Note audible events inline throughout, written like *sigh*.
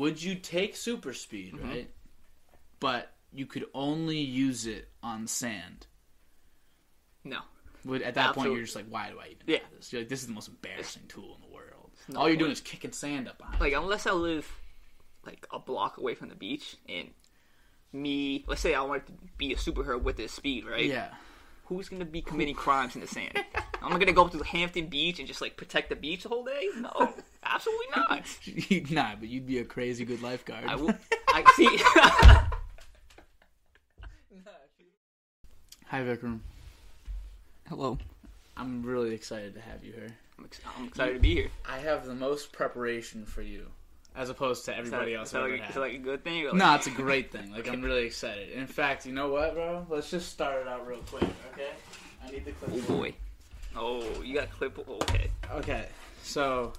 would you take super speed, Mm-hmm. right? But you could only use it on sand. No. Would at that point you're just like, why do I even Yeah. this? You're like, this is the most embarrassing tool in the world. no All you're doing is kicking sand up behind. Like unless I live like a block away from the beach and me, let's say I wanted to be a superhero with this speed, right? yeah. Who's gonna be committing crimes in the sand? *laughs* I'm gonna go up to Hampton Beach and just like protect the beach the whole day? No, absolutely not. *laughs* nah, but you'd be a crazy good lifeguard. I will. *laughs* I see. *laughs* Hi, Vikram. Hello. I'm really excited to have you here. I'm, ex- I'm excited to be here. I have the most preparation for you, as opposed to Is that, everybody is else. that like, is that like a good thing? Or like, No, it's a great thing. Like I'm really excited. In fact, you know what, bro? Let's just start it out real quick, okay? I need the clip. Oh boy. Oh, you got a clip. Okay. Okay, so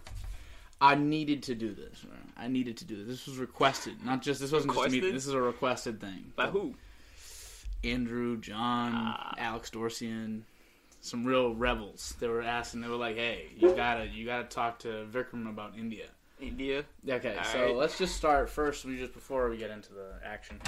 I needed to do this. I needed to do this. This was requested, not just this wasn't just me. Requested? This is a requested thing. By who? Andrew, John, Ah. Alex Dorsian, some real rebels. They were asking. They were like, "Hey, you gotta, you gotta talk to Vikram about India." India. Okay, All so right. let's just start first. We just before we get into the action.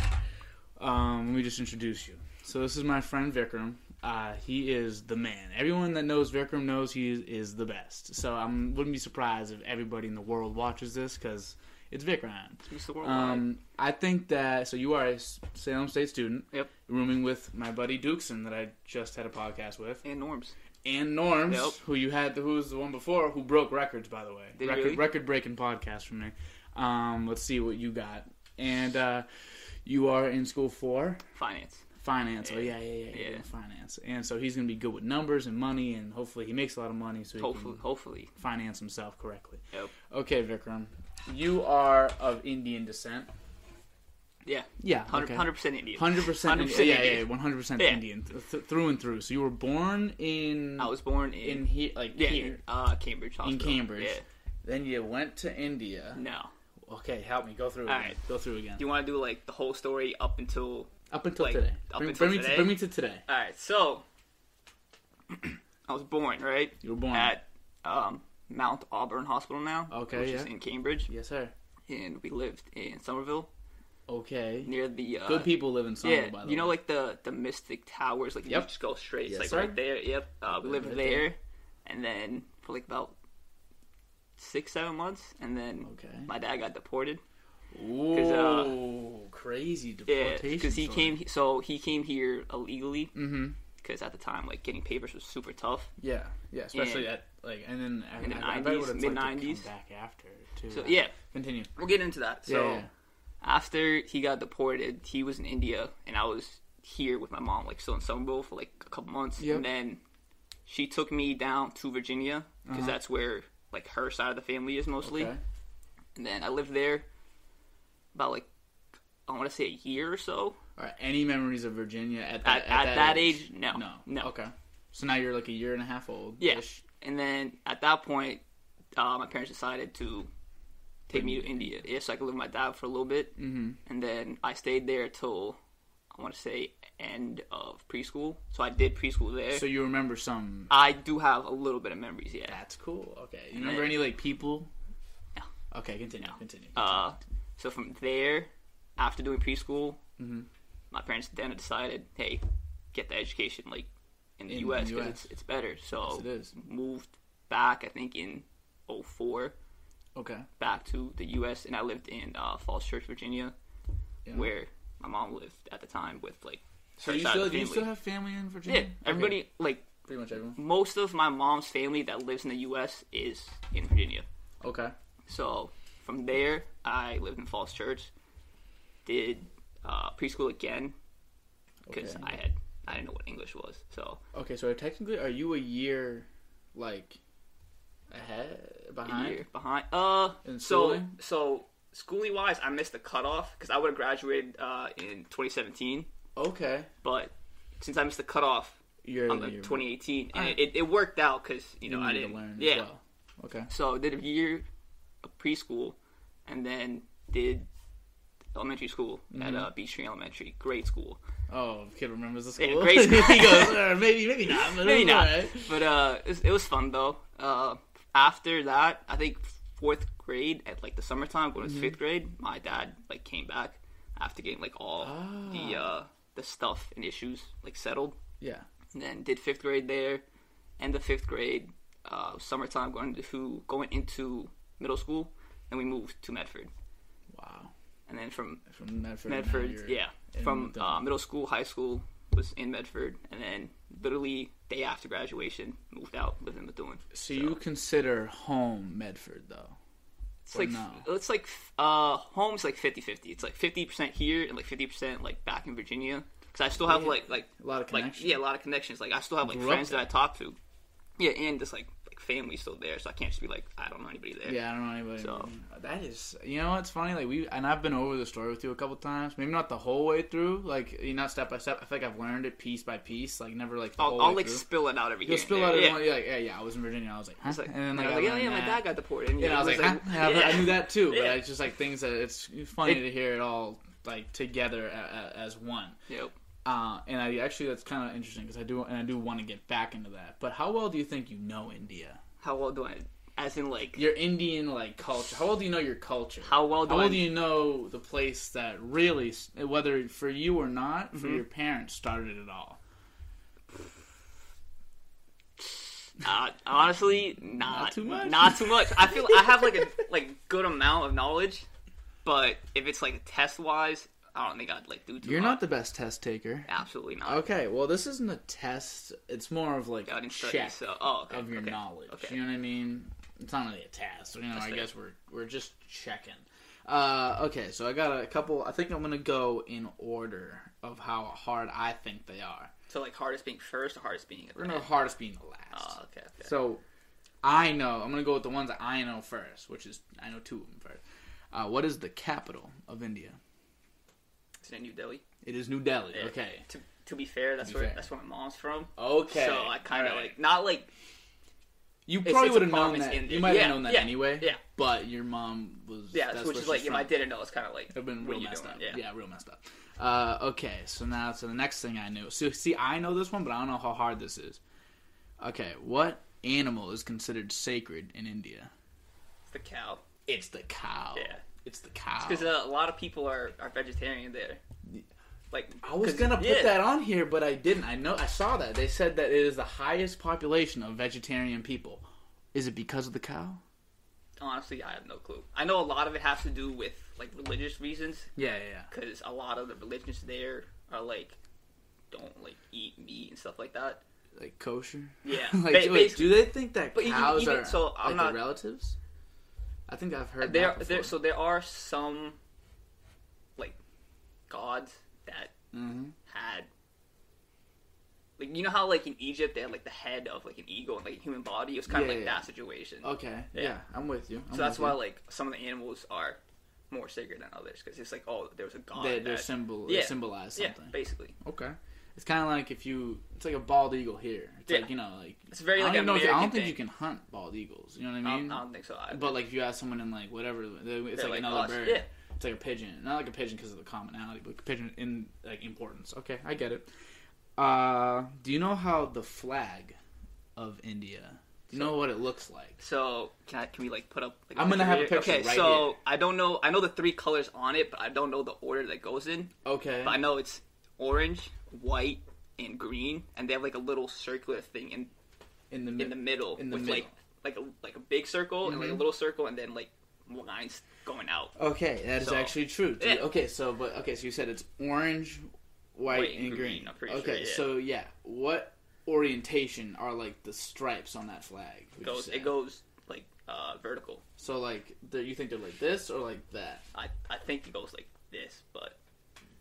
Um, let me just introduce you. So this is my friend Vikram. Uh, he is the man. Everyone that knows Vikram knows he is, is the best. So I wouldn't be surprised if everybody in the world watches this because it's Vikram. It's Mr. Um, I think that so you are a Salem State student. Yep. Rooming with my buddy Dukeson that I just had a podcast with, and norms. and Norms, Yep. who you had, who was the one before, who broke records by the way. Did record really? record breaking podcast from me. Um, let's see what you got. And uh, you are in school for Finance. Finance. Oh Yeah. yeah, yeah, yeah, yeah. Yeah. finance. And so he's gonna be good with numbers and money, and hopefully he makes a lot of money so he Hopefully, can hopefully. finance himself correctly. Yep. Okay, Vikram, you are of Indian descent. Yeah. Yeah, Hundred percent Indian. Hundred percent, 100% yeah, yeah, Indian. yeah, one hundred percent Indian th- th- through and through. So you were born in I was born in in, here, like yeah, here. in, uh, Cambridge Hospital. Cambridge. Yeah. Then you went to India. No. Okay, help me go through. All again. right. Go through again. Do you want to do like the whole story up until? Up until like, today. up bring, until bring me? To, bring me to today. All right. So, *clears throat* I was born right You were born at um, Mount Auburn Hospital now. Okay, Which is in Cambridge, Yes, sir. and we lived in Somerville Okay. near the. Uh, Good people live in Somerville, Yeah, by the you know, way. like the the Mystic Towers, like Yep. you just go straight. It's Yes, like sir. right there. Yep. Uh, we lived Right there, there. and then for like about six, seven months, and then Okay. my dad got deported. Ooh, crazy Yeah, because he came. So he came here illegally. Mm-hmm. Because at the time, like getting papers was super tough. Yeah, yeah, especially Yeah. at like, and then In the I, I bet what 90s, it's like to mid-90s. back after too. So yeah, continue. we'll get into that. So yeah, yeah. after he got deported, he was in India, and I was here with my mom, like still in Somerville for like a couple months, Yep. and then she took me down to Virginia because Uh-huh. that's where like her side of the family is mostly. Okay. And then I lived there about like I want to say a year or so. All right. Any memories of Virginia at At, that, at, that age, no, No. no. Okay. So now you're like a year and a half old. Yeah. And then at that point, uh, my parents decided to take me to India, yeah, so I could live with my dad for a little bit. Mm-hmm. And then I stayed there till I want to say end of preschool. So I did preschool there. So you remember some? I do have a little bit of memories, yeah. That's cool. Okay. You And remember then- any like people? No. Okay. Continue. No. Continue. Uh, so from there, after doing preschool, Mhm. my parents then decided, hey, get the education like in the In U.S. because it's it's better. So Yes, it is. moved back, I think in 04, Okay. back to the U.S. and I lived in uh, Falls Church, Virginia, Yeah. where my mom lived at the time with like So her you still of do the you still have family in Virginia? yeah, Okay. everybody like Pretty much everyone. most of my mom's family that lives in the U.S. is in Virginia. Okay. So from there, I lived in Falls Church, did uh, preschool again because Okay. I had I didn't know what English was. So Okay. So technically, are you a year like ahead a behind? year behind. Uh, In so schooling? so schooling wise, I missed the cutoff because I would have graduated uh, in 2017, Okay. but since I missed the cutoff, You're I'm the like year 2018, and it, it worked out because you know you I didn't learn yeah. as well. Okay. So I did a year preschool, and then did elementary school at Mhm. uh, Beech Tree Elementary, great school. Oh, kid remembers the Yeah, school. grade school. *laughs* he goes, *laughs* "Uh, maybe, maybe not, but Maybe not. alright." But uh, it was, it was fun though. Uh, after that, I think fourth grade at like the summertime going to fifth grade. My dad like came back after getting like all the uh, the stuff and issues like settled, Yeah. and then did fifth grade there. End of fifth grade, uh, summertime going to who going into middle school, and we moved to Medford, Wow. and then from From Medford. Medford, yeah. From uh, middle school, high school was in Medford, and then literally day after graduation, moved out, lived in Methuen. So you consider home Medford though? It's Or like no? it's like uh, home's like 50-50. It's like fifty percent here and like fifty percent like back in Virginia. Because I still have Yeah. like like A lot of like connections. yeah, a lot of connections. Like I still have like Grew friends that I talk to. Yeah, and just like like family still there, so I can't just be like I don't know anybody there. Yeah, I don't know anybody. So- that is, you know, it's funny. Like we and I've been over the story with you a couple times. Maybe not the whole way through. Like you not step by step. I feel like I've learned it piece by piece. Like never like I'll, I'll like through. spill it out every You'll spill out. Yeah. Like, yeah, yeah. I was in Virginia. I was like, huh? It's like, and then I like, like, yeah, yeah, my dad got deported. And, Yeah, and I was like, huh? like, Yeah, I- knew that too. But Yeah. it's just like things that it's funny It- to hear it all like together a, a, as one. Yep. Uh, and I actually that's kind of interesting because I do and I do want to get back into that. But how well do you think you know India? How well do I? As in, like, Your Indian like culture. How well do you know your culture? how well do How I? do you know the place that really, whether for you or not, for Mhm. your parents, started it all? Uh, honestly, *laughs* not, Not too much? Not too much. I feel I have like a *laughs* like good amount of knowledge, but if it's like test wise, I don't think I'd like do too You're much. not the best test taker. Absolutely not. Okay, well, this isn't a test. It's more of like I a didn't study, check so oh, okay, of your okay. knowledge. Okay. You know what I mean? It's not really a test. You know, That's I fair. guess we're we're just checking. Uh, okay, so I got a couple. I think I'm gonna go in order of how hard I think they are. So like hardest being first or hardest being at We're the end? hardest being the last. Oh, okay, okay. So I know I'm gonna go with the ones that I know first, which is I know two of them first. Uh, what is the capital of India? Is it New Delhi? It is New Delhi. Yeah. Okay. To, to be fair, that's be where fair. that's where my mom's from. Okay. So I kind of Alright. like not like you probably would have known that. You might have Yeah, known that yeah, anyway. yeah. But your mom was. yeah, that's which is like you I didn't know. It's kind of like I've been real messed doing? up. Yeah. Yeah. real messed up. Uh, okay, so now so the next thing I knew. So see, I know this one, but I don't know how hard this is. Okay, what animal is considered sacred in India? It's the cow. It's the cow. Yeah. It's the cow. Because uh, a lot of people are, are vegetarian there. Like I was gonna put yeah. that on here, but I didn't. I know I saw that they said that it is the highest population of vegetarian people. Is it because of the cow? Honestly, I have no clue. I know a lot of it has to do with like religious reasons, Yeah, yeah, yeah. because a lot of the religions there are like don't like eat meat and stuff like that. Like kosher. Yeah, *laughs* like, ba- wait, do they think that cows even- are so, I'm like not- relatives? I think I've heard there, that there, so there are some like gods that hmm had like you know how like in Egypt they had like the head of like an eagle and like a human body. It was kind Yeah, of like yeah. that situation. Okay, yeah. Yeah. I'm with you. I'm so that's why you. like some of the animals are more sacred than others because it's like oh there was a god. they, that- symbol. Yeah. Symbolize yeah, something. basically. Okay. It's kind of like if you. It's like a bald eagle here. It's Yeah. like you know, like It's very I like don't, even know I don't think you can hunt bald eagles. You know what I I don't, mean? I don't think so. Either. But like if you ask someone in like whatever, it's like, like another us, bird. yeah. It's like a pigeon, not like a pigeon because of the commonality, but pigeon in like importance. Okay, I get it. Uh, do you know how the flag of India? Do you know what it looks like? So can I, can we like put up? Like, I'm gonna have a picture Okay, right so here. I don't know. I know the three colors on it, but I don't know the order that goes in. Okay. But I know it's orange, white, and green, and they have like a little circular thing in in the in the middle in the with middle. like like a like a big circle and like a Mhm. little circle, and then like lines going out. Okay, that is So- actually true. Yeah. Okay, so but okay, so you said it's orange, white, White and and green. green, okay, sure, yeah. so yeah, what orientation are like the stripes on that flag? It goes it goes like uh, vertical. So like, the, you think they're like this or like that? I I think it goes like this, but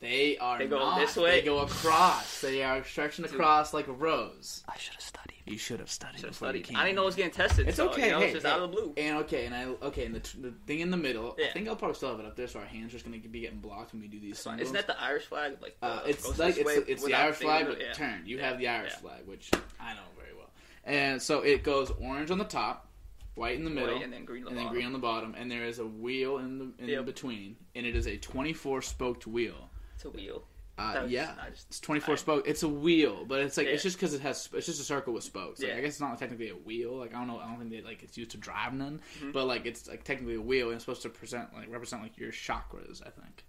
They are They go not. this way? They go across. they are stretching across like a rose. I should have studied. You should have studied. Should have before you studied. came I didn't know it was getting tested. It's so, okay. You know, hey, it's just hey. out of the blue. And okay, and I okay, and the, t- the thing in the middle. Yeah. I think I'll probably still have it up there, so our hands are just gonna be getting blocked when we do these. It's Isn't that the Irish flag? Like Uh, uh, it's like it's, way it's the Irish flag, but it? Yeah. turned. You Yeah, have the Irish yeah. flag, which I know very well. And so it goes orange on the top, white in the middle, White and then green on the and then bottom. green on the bottom, and there is a wheel in the in Yep. between, and it is a 24 spoked wheel. It's a wheel. Uh, yeah, just- it's 24 I- spokes. It's a wheel, but it's like it's just because it has it's just a circle with spokes. Like, Yeah. I guess it's not technically a wheel. Like I don't know. I don't think they like it's used to drive none. Mm-hmm. But like it's like technically a wheel and it's supposed to present like represent like your chakras. I think,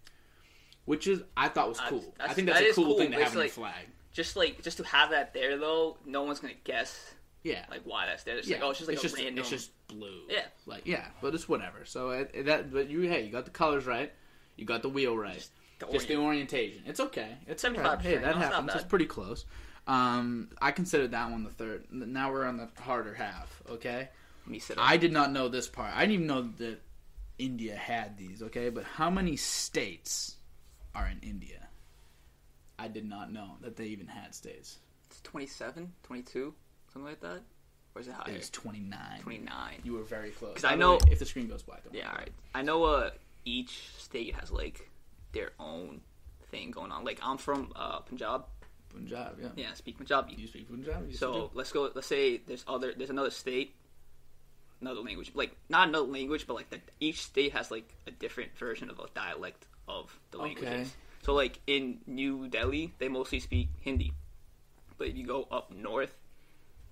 which is I thought was cool. I think that's that a cool, cool, thing to have on your like- flag. Just like just to have that there though, no one's gonna guess Yeah, like why that's there. It's yeah. like oh, it's just like it's a just random. it's just blue. Yeah. like yeah, but it's whatever. So it, it- that but you hey you got the colors right. You got the wheel right. Just the Just the orientation. It's okay. It's 75%, okay. Hey, that happens. It's pretty close. Um, I considered that one the third. Now we're on the harder half. Okay. Let me sit up. I did not know this part. I didn't even know that India had these. Okay, but how many states are in India? I did not know that they even had states. It's 27, 22, something like that. Or is it higher? It's twenty nine. 29. You were very close. 'Cause By I know- way, if the screen goes black. Don't Yeah, alright. I know uh, each state has like their own thing going on. Like I'm from uh, Punjab. Punjab. Yeah. Yeah, I speak Punjabi. You speak Punjabi. yes, So you do. let's go. Let's say there's other. There's another state, another language. Like not another language, but like the, each state has like a different version of a dialect of the languages. Okay. So like in New Delhi, they mostly speak Hindi, but if you go up north,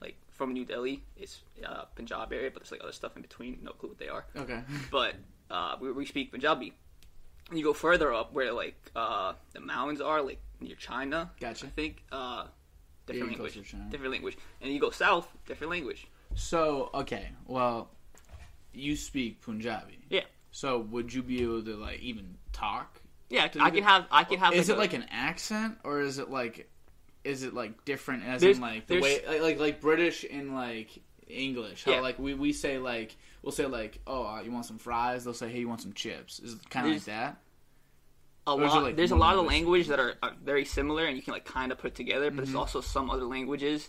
like from New Delhi, it's uh, Punjab area, but there's like other stuff in between. No clue what they are. okay. *laughs* But uh, we, we speak Punjabi. You go further up where like uh, the mountains are, like near China. Gotcha. I think uh, different Even language. Different language. And you go south, different language. So okay, well, you speak Punjabi. Yeah. So would you be able to like even talk? Yeah, I can have. I can have. Is it a- like an accent or is it like, is it like different as in like the way like, like like British and like English? How Yeah. like we we say like we'll say like oh uh, you want some fries? They'll say hey you want some chips? Is it kind of like that? a lot? like, there's a lot of language? that are, are very similar, and you can like kind of put together. But Mm-hmm. there's also some other languages,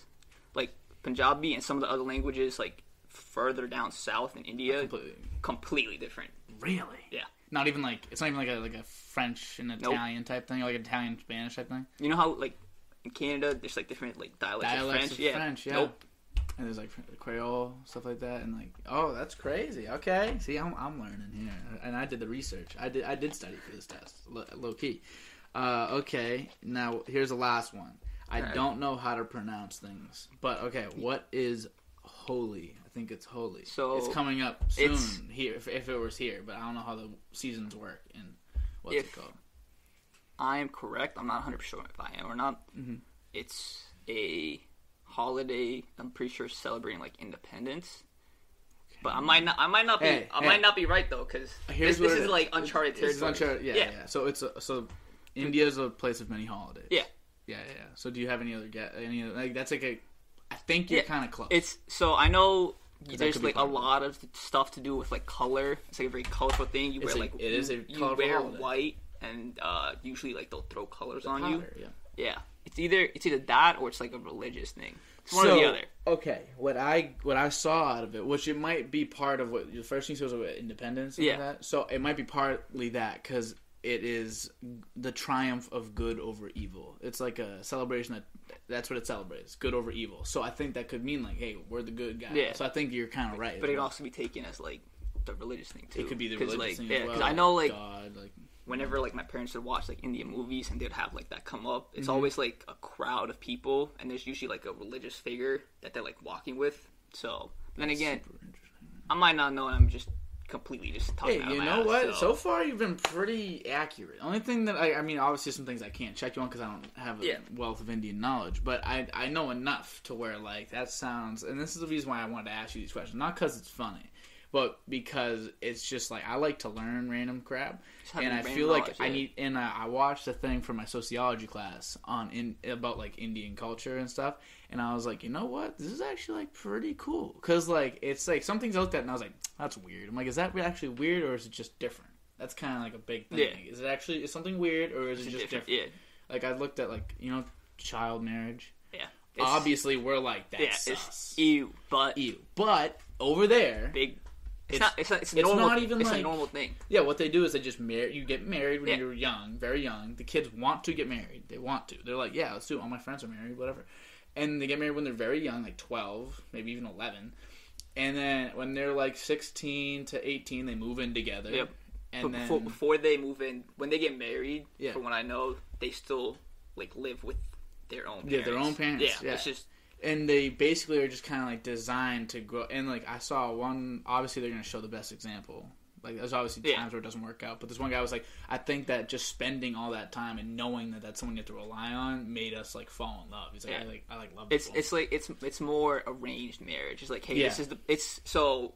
like Punjabi, and some of the other languages like further down south in India, Completely. completely different. Really? Yeah. Not even like it's not even like a like a French and Italian type thing, like Italian Spanish type thing. You know how like in Canada, there's like different like dialects, Dialects of French. of yeah. French, yeah. Nope. And there's like Creole stuff like that, and like oh, that's crazy. Okay, see, I'm I'm learning here, and I did the research. I did I did study for this test, low, low key. Uh, okay, now here's the last one. I Alright. don't know how to pronounce things, but okay, what is Holi? I think it's Holi. So, it's coming up soon here if, if it was here, but I don't know how the seasons work and what's it called. I am correct. I'm not 100 percent sure if I am or not. Mm-hmm. It's a holiday. I'm pretty sure celebrating like independence. But I might not. I might not be. Hey, I hey. might not be right though, because this, this is like uncharted territory. uncharted- yeah, Yeah. yeah, So it's a, so India is a place of many holidays. Yeah. Yeah, yeah. yeah. So do you have any other get any other, like that's like a I think you're Yeah, kind of close. It's so I know there's like a part of it. lot of stuff to do with like color. It's like a very colorful thing. You It's wear a- like it is a you, you wear holiday. white, and uh, usually like they'll throw colors on you. Yeah. Yeah, it's either it's either that or it's like a religious thing. It's one so, or the other. Okay, what I what I saw out of it, which it might be part of what the first thing says about independence. Yeah. That. So it might be partly that because it is the triumph of good over evil. It's like a celebration that that's what it celebrates, good over evil. So I think that could mean like, hey, we're the good guys. Yeah. So I think you're kind of right. But it could also be taken as like the religious thing too. it could be the religious like, thing yeah, as well. I know like God, like whenever like my parents would watch like Indian movies and they'd have like that come up, it's Mm-hmm. always like a crowd of people and there's usually like a religious figure that they're like walking with. So then again. I might not know and I'm just completely just talking Hey, you know ass, what? So, So far, you've been pretty accurate. Only thing that I, I mean, obviously, some things I can't check you on because I don't have a Yeah. wealth of Indian knowledge. But I, I know enough to where like that sounds. And this is the reason why I wanted to ask you these questions, not because it's funny, but because it's just like I like to learn random crap, and I feel like I need. And I, I watched a thing from my sociology class on in about like Indian culture and stuff, and I was like, you know what? This is actually like pretty cool because like it's like some things I looked at and I was like, that's weird. I'm like, is that actually weird or is it just different? That's kind of like a big thing. Yeah. Is it actually is something weird or is it just different. different? Yeah, Like I looked at like you know child marriage. yeah. It's, Obviously, we're like that. yeah, sus. it's ew, but Ew. But over there, big. It's, It's- not. It's not. It's, normal, not even It's like- a normal thing. yeah, what they do is they just marry. You get married when Yeah. you're young, very young. The kids want to get married. They want to. They're like, yeah, let's do it. All my friends are married, whatever. And they get married when they're very young, like twelve, maybe even eleven. And then when they're like sixteen to eighteen, they move in together. Yep. and but then before, before they move in, when they get married, Yeah. from what I know, they still like live with their own Yeah, their own parents, Yeah, yeah. it's just and they basically are just kind of like designed to grow. And like I saw one, obviously they're gonna show the best example. Like there's obviously Yeah. times where it doesn't work out, but this one guy was like, I think that just spending all that time and knowing that that's someone you have to rely on made us like fall in love. He's like, Yeah. I like, I like love. it's it's like it's it's more arranged marriage. It's like, hey, Yeah. this is the it's so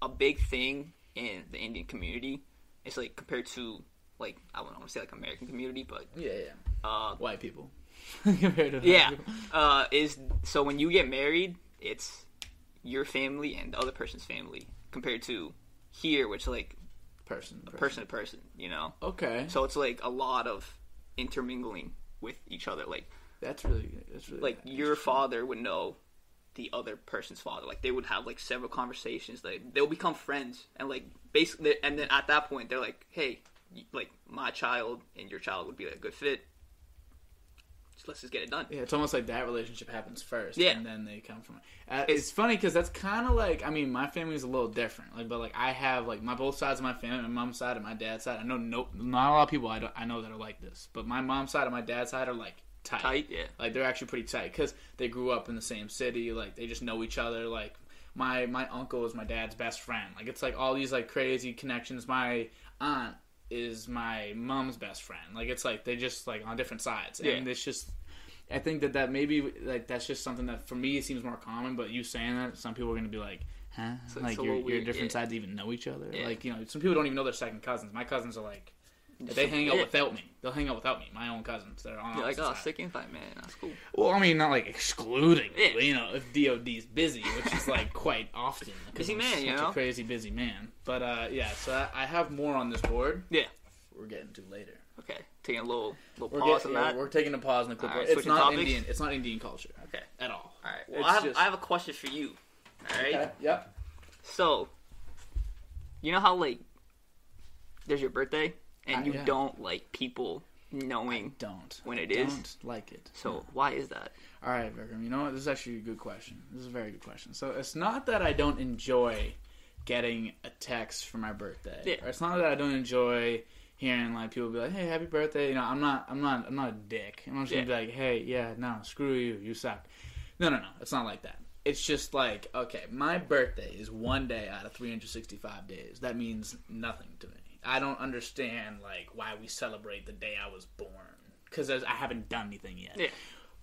a big thing in the Indian community. It's like compared to like I don't want to say like American community, but yeah, yeah, uh, white people. *laughs* Compared to yeah, uh, is so when you get married, it's your family and the other person's family compared to here, which like person, person, person to person, you know. Okay, So it's like a lot of intermingling with each other. Like that's really. That's really like your father would know the other person's father. Like they would have like several conversations. Like they'll become friends and like basically, and then at that point they're like, hey, like my child and your child would be a good fit. Let's just get it done. Yeah, it's almost like that relationship happens first, Yeah. and then they come from. Uh, It's- it's, funny because that's kind of like I mean, my family is a little different, like, but like I have like my both sides of my family, my mom's side and my dad's side. I know no, not a lot of people I don't I know that are like this, but my mom's side and my dad's side are like tight. Tight, yeah. Like they're actually pretty tight because they grew up in the same city. Like they just know each other. Like my my uncle is my dad's best friend. Like it's like all these like crazy connections. My aunt is my mom's best friend. Like it's like they just like on different sides, and it's just. I think that that maybe like that's just something that for me it seems more common. But you saying that, some people are gonna be like, "Huh? So like you're different yeah. sides even know each other. Yeah. Like you know, some people don't even know their second cousins. My cousins are like, they hang out without me. They'll hang out without me. My own cousins. They're on You're like, oh, sick invite, man. That's cool. Well, I mean, not like excluding, Yeah. you know, if DOD's busy, which is like quite often. Busy man, you know? a crazy busy man. But uh, yeah, so I, I have more on this board. Yeah. We're getting to later. Okay. Taking a little little We're, pause get- on yeah, that. we're taking a pause in the clipboard. right, it's not topics? Indian. It's not Indian culture Okay. at all. All right. Well, It's I have just- I have a question for you. All right. Okay, Yep. So, you know how like there's your birthday and Uh, you yeah. don't like people knowing. Don't. When it is? Don't like it. So why is that? All right, Vikram. You know what? This is actually a good question. This is a very good question. So it's not that I don't enjoy getting a text for my birthday. Yeah. Or it's not that I don't enjoy hearing like people be like, "Hey, happy birthday." You know, I'm not. I'm not. I'm not a dick. I'm not just gonna be like, "Hey, yeah, no, screw you. You suck." No, no, no. It's not like that. It's just like, okay, my birthday is one day out of 365 days. That means nothing to me. I don't understand like why we celebrate the day I was born because I haven't done anything yet Yeah.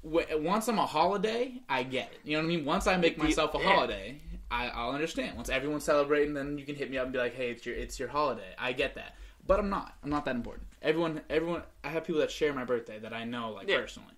w- once I'm a holiday, I get it. You know what I mean? Once I make myself a yeah. holiday, I, I'll understand. Once everyone's celebrating, then you can hit me up and be like, "Hey, it's your it's your holiday." I get that, but I'm not. I'm not that important. Everyone, everyone. I have people that share my birthday that I know like Yeah. personally.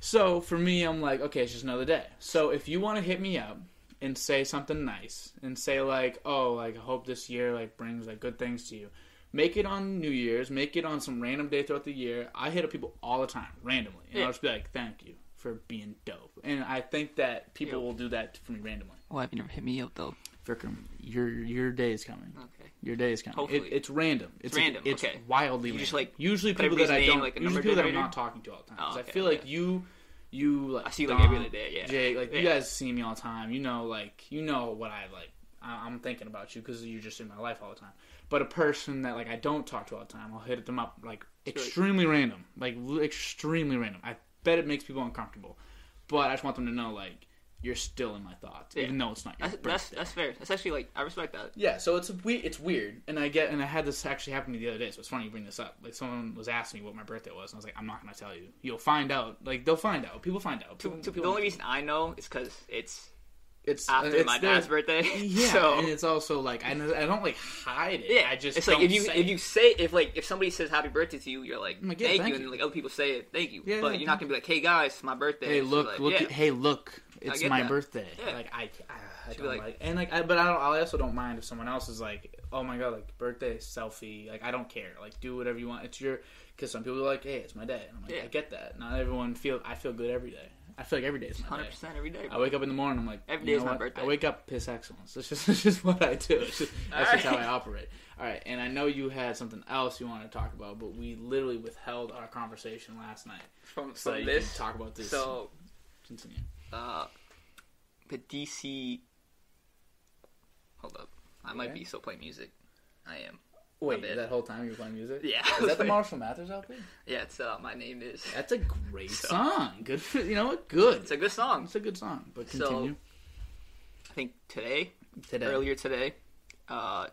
So for me, I'm like, okay, it's just another day. So if you want to hit me up and say something nice and say like, oh, like I hope this year like brings like good things to you. Make it on New Year's. Make it on some random day throughout the year. I hit up people all the time, randomly, and Yeah. I'll just be like, "Thank you for being dope." And I think that people Yeah. will do that for me randomly. Oh, Why have you never hit me up though? Vikram, your your day is coming. Okay. Your day is coming. It, Hopefully. it's random. It's, random, It's okay. wildly You random. just, like, usually people that I don't. like, a usually people that I'm not talking to all the time. Oh, 'Cause I okay, feel like okay. you, you like. I see you, like, Dom, every other day, yeah. Jake, like you guys see me all the time. You know, like you know what I like. I- I'm thinking about you because you're just in my life all the time. But a person that like I don't talk to all the time, I'll hit them up like extremely random, like li- extremely random. I bet it makes people uncomfortable, but I just want them to know like you're still in my thoughts, Yeah. even though it's not your That's birthday. that's that's fair. That's actually like I respect that. Yeah, so it's we- It's weird, and I get, and I had this actually happen to me the other day. So it's funny you bring this up. Like someone was asking me what my birthday was, and I was like, I'm not gonna tell you. You'll find out. Like they'll find out. People find out. People, people- the only reason I know is because it's it's uh, after it's my dad's birthday. *laughs* Yeah, so and it's also like I, I don't like hide it. yeah, I just it's like if you say if you say if like if somebody says happy birthday to you, you're like, like, yeah, thank, thank you, you. and like other people say it, thank you. Yeah, but yeah, you're not gonna be like, hey guys, it's my birthday. Hey, look, like, look, yeah. hey, look, it's my that. birthday. Yeah. Like I, I, I don't be like, like- and like, I, but I don't. I also don't mind if someone else is like, oh my god, like birthday selfie. Like I don't care. Like do whatever you want. It's your. Because some people are like, hey, it's my day. And I'm like, Yeah. I get that. Not everyone feel. I feel good every day. I feel like every day is my hundred day. percent every day. I wake up in the morning. I'm like, every day is my what? birthday. I wake up piss excellence. *laughs* That's just, that's just what I do. It's just, that's just how I operate. All right, and I know you had something else you wanted to talk about, but we literally withheld our conversation last night, from so from this. talk about this. So continue. uh, the DC. Hold up, I might be still playing music. I am. Wait, that whole time you were playing music? Yeah. Is that the *laughs* Marshall Mathers LP? Yeah, it's uh, my name is. *laughs* That's a great So- song. Good for you know what? Good. It's a good song. It's a good song. But So- continue. I think today, Today. earlier today, uh,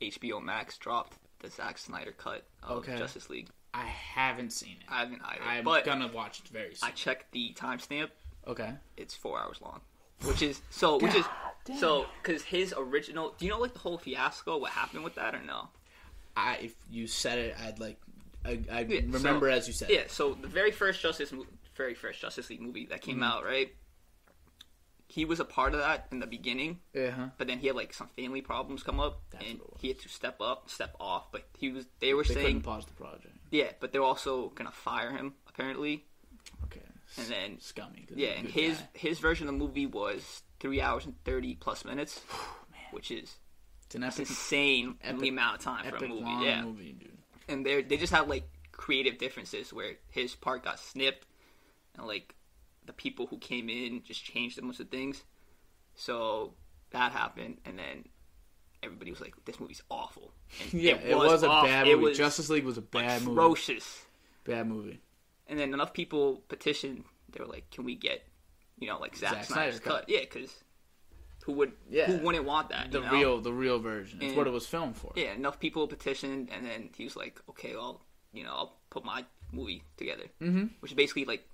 HBO Max dropped the Zack Snyder cut of Okay. Justice League. I haven't seen it. I haven't either, I'm but gonna watch it very soon. I checked the timestamp. okay. It's four hours long, which is so. Which is damn. so because his original. Do you know like the whole fiasco? What happened with that or no? I if you said it, I'd like. I, I Yeah, so- remember as you said. Yeah. So the very first Justice, very first Justice League movie that Mm-hmm. came out, right? He was a part of that in the beginning, Yeah. huh? but then he had like some family problems come up, That's and what it was. he had to step up, step off. But he was. They were They saying, pause the project. yeah, but they're also gonna fire him apparently. Okay. And then scummy. yeah, and his guy. his version of the movie was three hours and thirty plus minutes, which is it's an epic, insane epic- the amount of time for a movie. Yeah, movie, dude. and they they just have like creative differences where his part got snipped, and like the people who came in just changed a bunch of things. So that happened, and then everybody was like, "This movie's awful." And *laughs* Yeah, it, was, a awful. bad It movie. was Justice League was a bad movie. atrocious. Bad movie. And then enough people petitioned. They were like, "Can we get, you know, like Zack, Zack Snyder's Snyder's cut?" cut. Yeah, because who would Yeah. who wouldn't want that? The you know? real, the real version. It's And- what it was filmed for. yeah, enough people petitioned, and then he was like, "Okay, I'll, you know, I'll put my movie together," mm-hmm. which is basically like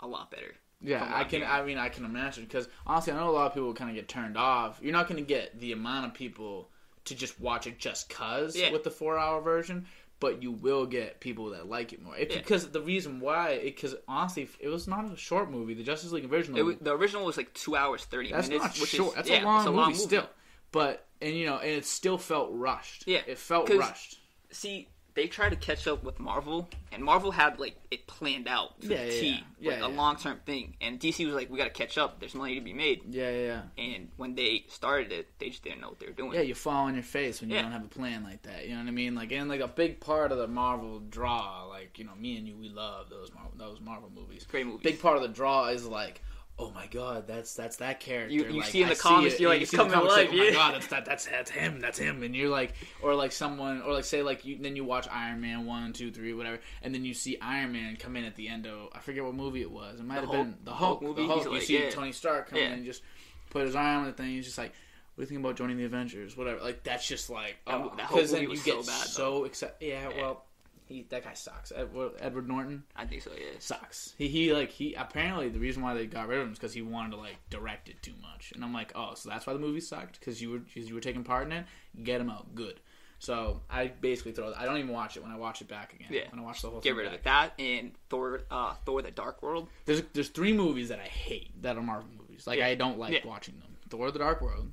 a lot better. Yeah, I can. hearing. I mean, I can imagine because honestly, I know a lot of people kind of get turned off. You're not going to get the amount of people to just watch it just cause Yeah. with the four hour version, but you will get people that like it more. If, Yeah. Because the reason why, because honestly, it was not a short movie. The Justice League original, It was, the original was like two hours thirty that's minutes, not which short. is that's yeah, a long a movie long movie. still. But and you know, and it still felt rushed. Yeah, it felt rushed. See, they tried to catch up with Marvel, and Marvel had like it planned out to Yeah, the yeah, T, yeah. Like a long term thing, and DC was like, "We got to catch up. There's money to be made." Yeah, yeah, yeah. And when they started it, they just didn't know what they were doing. Yeah, you fall on your face when you don't have a plan like that. You know what I mean? Like, and like a big part of the Marvel draw, like you know, me and you, we love those Marvel, those Marvel movies. Great movies. Big part of the draw is like, oh my god, that's that's that character. You- you like, see in I the comics, it, you're like, it's see in the coming to comics, like, Oh yeah. my god, that's that, that's that's him, that's him, and you're like, or like someone, or like say like you, then you watch Iron Man one, two, three, whatever, and then you see Iron Man come in at the end of I forget what movie it was. It might The have Hulk- been the Hulk, Hulk The? Hulk. You like, see yeah. Tony Stark come Yeah. in and just put his arm on the thing. He's just like, "What do you think about joining the Avengers?" Whatever. Like that's just like, That oh, because then you get so bad, so excited. Yeah. well, he that guy sucks. Edward, Edward Norton I think so. Yeah. sucks. He he like he apparently the reason why they got rid of him is because he wanted to like direct it too much. And I'm like, oh, so that's why the movie sucked because you were cause you were taking part in it. Get him out, good. So I basically throw. I don't even watch it when I watch it back again. Yeah. When I watch the whole Get thing rid of it. That and Thor, uh, Thor: The Dark World. There's there's three movies that I hate that are Marvel movies. Like Yeah. I don't like Yeah. watching them. Thor: The Dark World,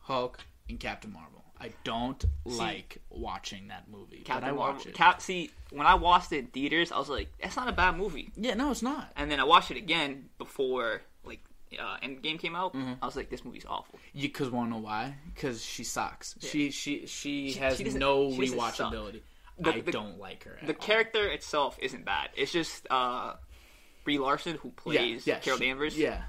Hulk, and Captain Marvel. I don't like watching that movie, Captain but I Marvel. watch it. Cap, see, when I watched it in theaters, I was like, "That's not a bad movie." yeah, no, it's not. And then I watched it again before like uh, Endgame came out. Mm-hmm. I was like, "This movie's awful." You cause wanna know why? Because she sucks. Yeah. She she she She- has she no she rewatchability. The- I the- don't like her. At The all. character itself isn't bad. It's just uh, Brie Larson who plays Carol she- Danvers. Yeah.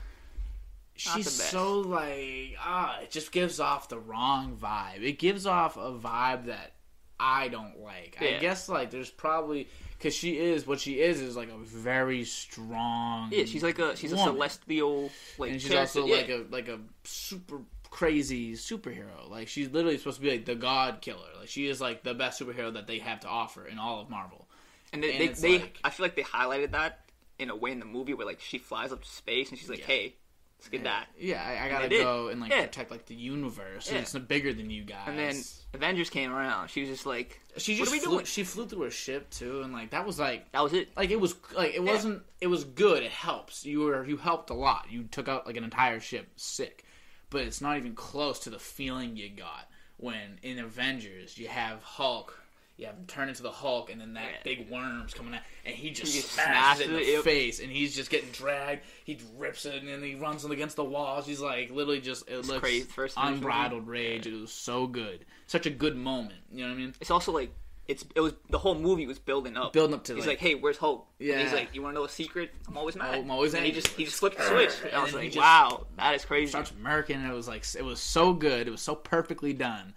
She's so like ah, it just gives off the wrong vibe. It gives off a vibe that I don't like. I guess like there's probably because she is what she is is like a very strong. Yeah, she's like a she's woman. a celestial like and she's character. also yeah. like a like a super crazy superhero. Like she's literally supposed to be like the god killer. Like she is like the best superhero that they have to offer in all of Marvel. and they, and they, they like- I feel like they highlighted that in a way in the movie where like she flies up to space and she's like, Yeah. "Hey, let's get that." Yeah, I, I gotta go and like Yeah. protect like the universe. Yeah. It's bigger than you guys. And then Avengers came around. She was just like, she "What just are we flew, doing?" she flew through a ship too, and like that was like That was it. like it was like it wasn't it was good. It helps. You were you helped a lot. You took out like an entire ship sick, but it's not even close to the feeling you got when in Avengers you have Hulk. You have him turn into the Hulk, and then that Yeah. big worm's coming out, and he just He just smashes it in smashes the it, face, and he's just getting dragged. He rips it, and then he runs him against the walls. He's like literally just it looks crazy. First movie. unbridled rage. It was so good, such a good moment. You know what I mean? It's also like it's it was the whole movie was building up. Building up to, He's like- like, "Hey, where's Hulk?" And he's like, "You want to know a secret? I'm always mad." I'm always and he just he just flipped the switch. And I was like, "Wow, that is crazy." starts murking. and It was like it was so good. It was so perfectly done.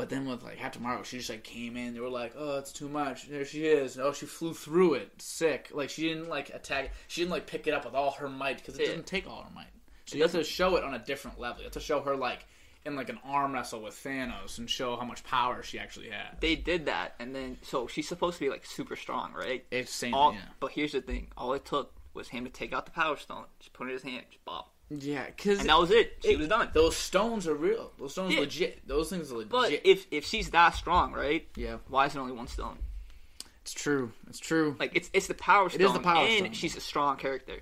But then with like half tomorrow, she just like came in. They were like, "Oh, it's too much." There she is. Oh, she flew through it. Sick. Like she didn't like attack. She didn't like pick it up with all her might because it Yeah. doesn't take all her might. So you have to show it on a different level. You have to show her like in like an arm wrestle with Thanos and show how much power she actually has. They did that, and then so she's supposed to be like super strong, right? It's same. All, yeah. but here's the thing: all it took was him to take out the Power Stone, just put it in his hand, just bop, Yeah, because and that was it. She was done. Those stones are real. Those stones Yeah. legit. Those things are legit. But if if she's that strong, right? yeah, Why is it only one stone? it's true. It's true. Like it's it's the Power Stone, is the Power and Stone. she's a strong character.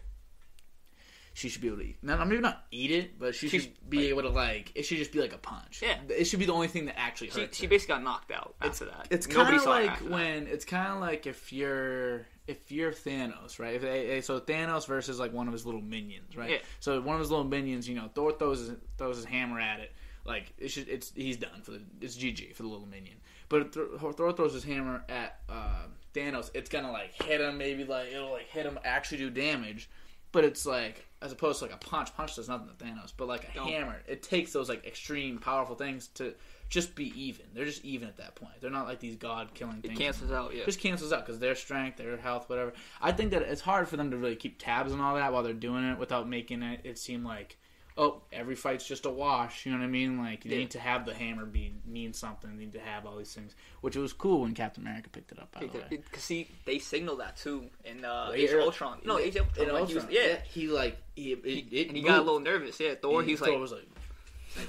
she should be able to eat. Not, maybe not eat it, but she She's- should be able to like. It should just be like a punch. Yeah. it should be the only thing that actually She hurts. she her. basically got knocked out after that. It's kind of like when it's kind of like if you're if you're Thanos, right? If they, so Thanos versus like one of his little minions, right? Yeah. So one of his little minions, you know, Thor throws his, throws his hammer at it, like it should, it's he's done for the it's GG for the little minion. But if Thor, Thor throws his hammer at uh, Thanos, it's gonna like hit him, maybe like it'll like hit him, actually do damage. But it's like as opposed to like a punch. Punch does nothing to Thanos, but like a Don't. hammer, it takes those like extreme powerful things to just be even. They're just even at that point. They're not like these god killing it things. cancels out. Yeah, just cancels out because their strength, their health, whatever. I think that it's hard for them to really keep tabs on all that while they're doing it without making it it seem like oh every fight's just a wash. You know what I mean? Like you Yeah. need to have the hammer be mean something. You need to have all these things, which it was cool when Captain America picked it up. By the way. because see they signaled that too in uh, Like, Age of Ultron. No, Age of Ultron. In like, he was- Ultron, yeah, he like he, it, it and he got a little nervous. Yeah, Thor. He- He's Thor like, was like,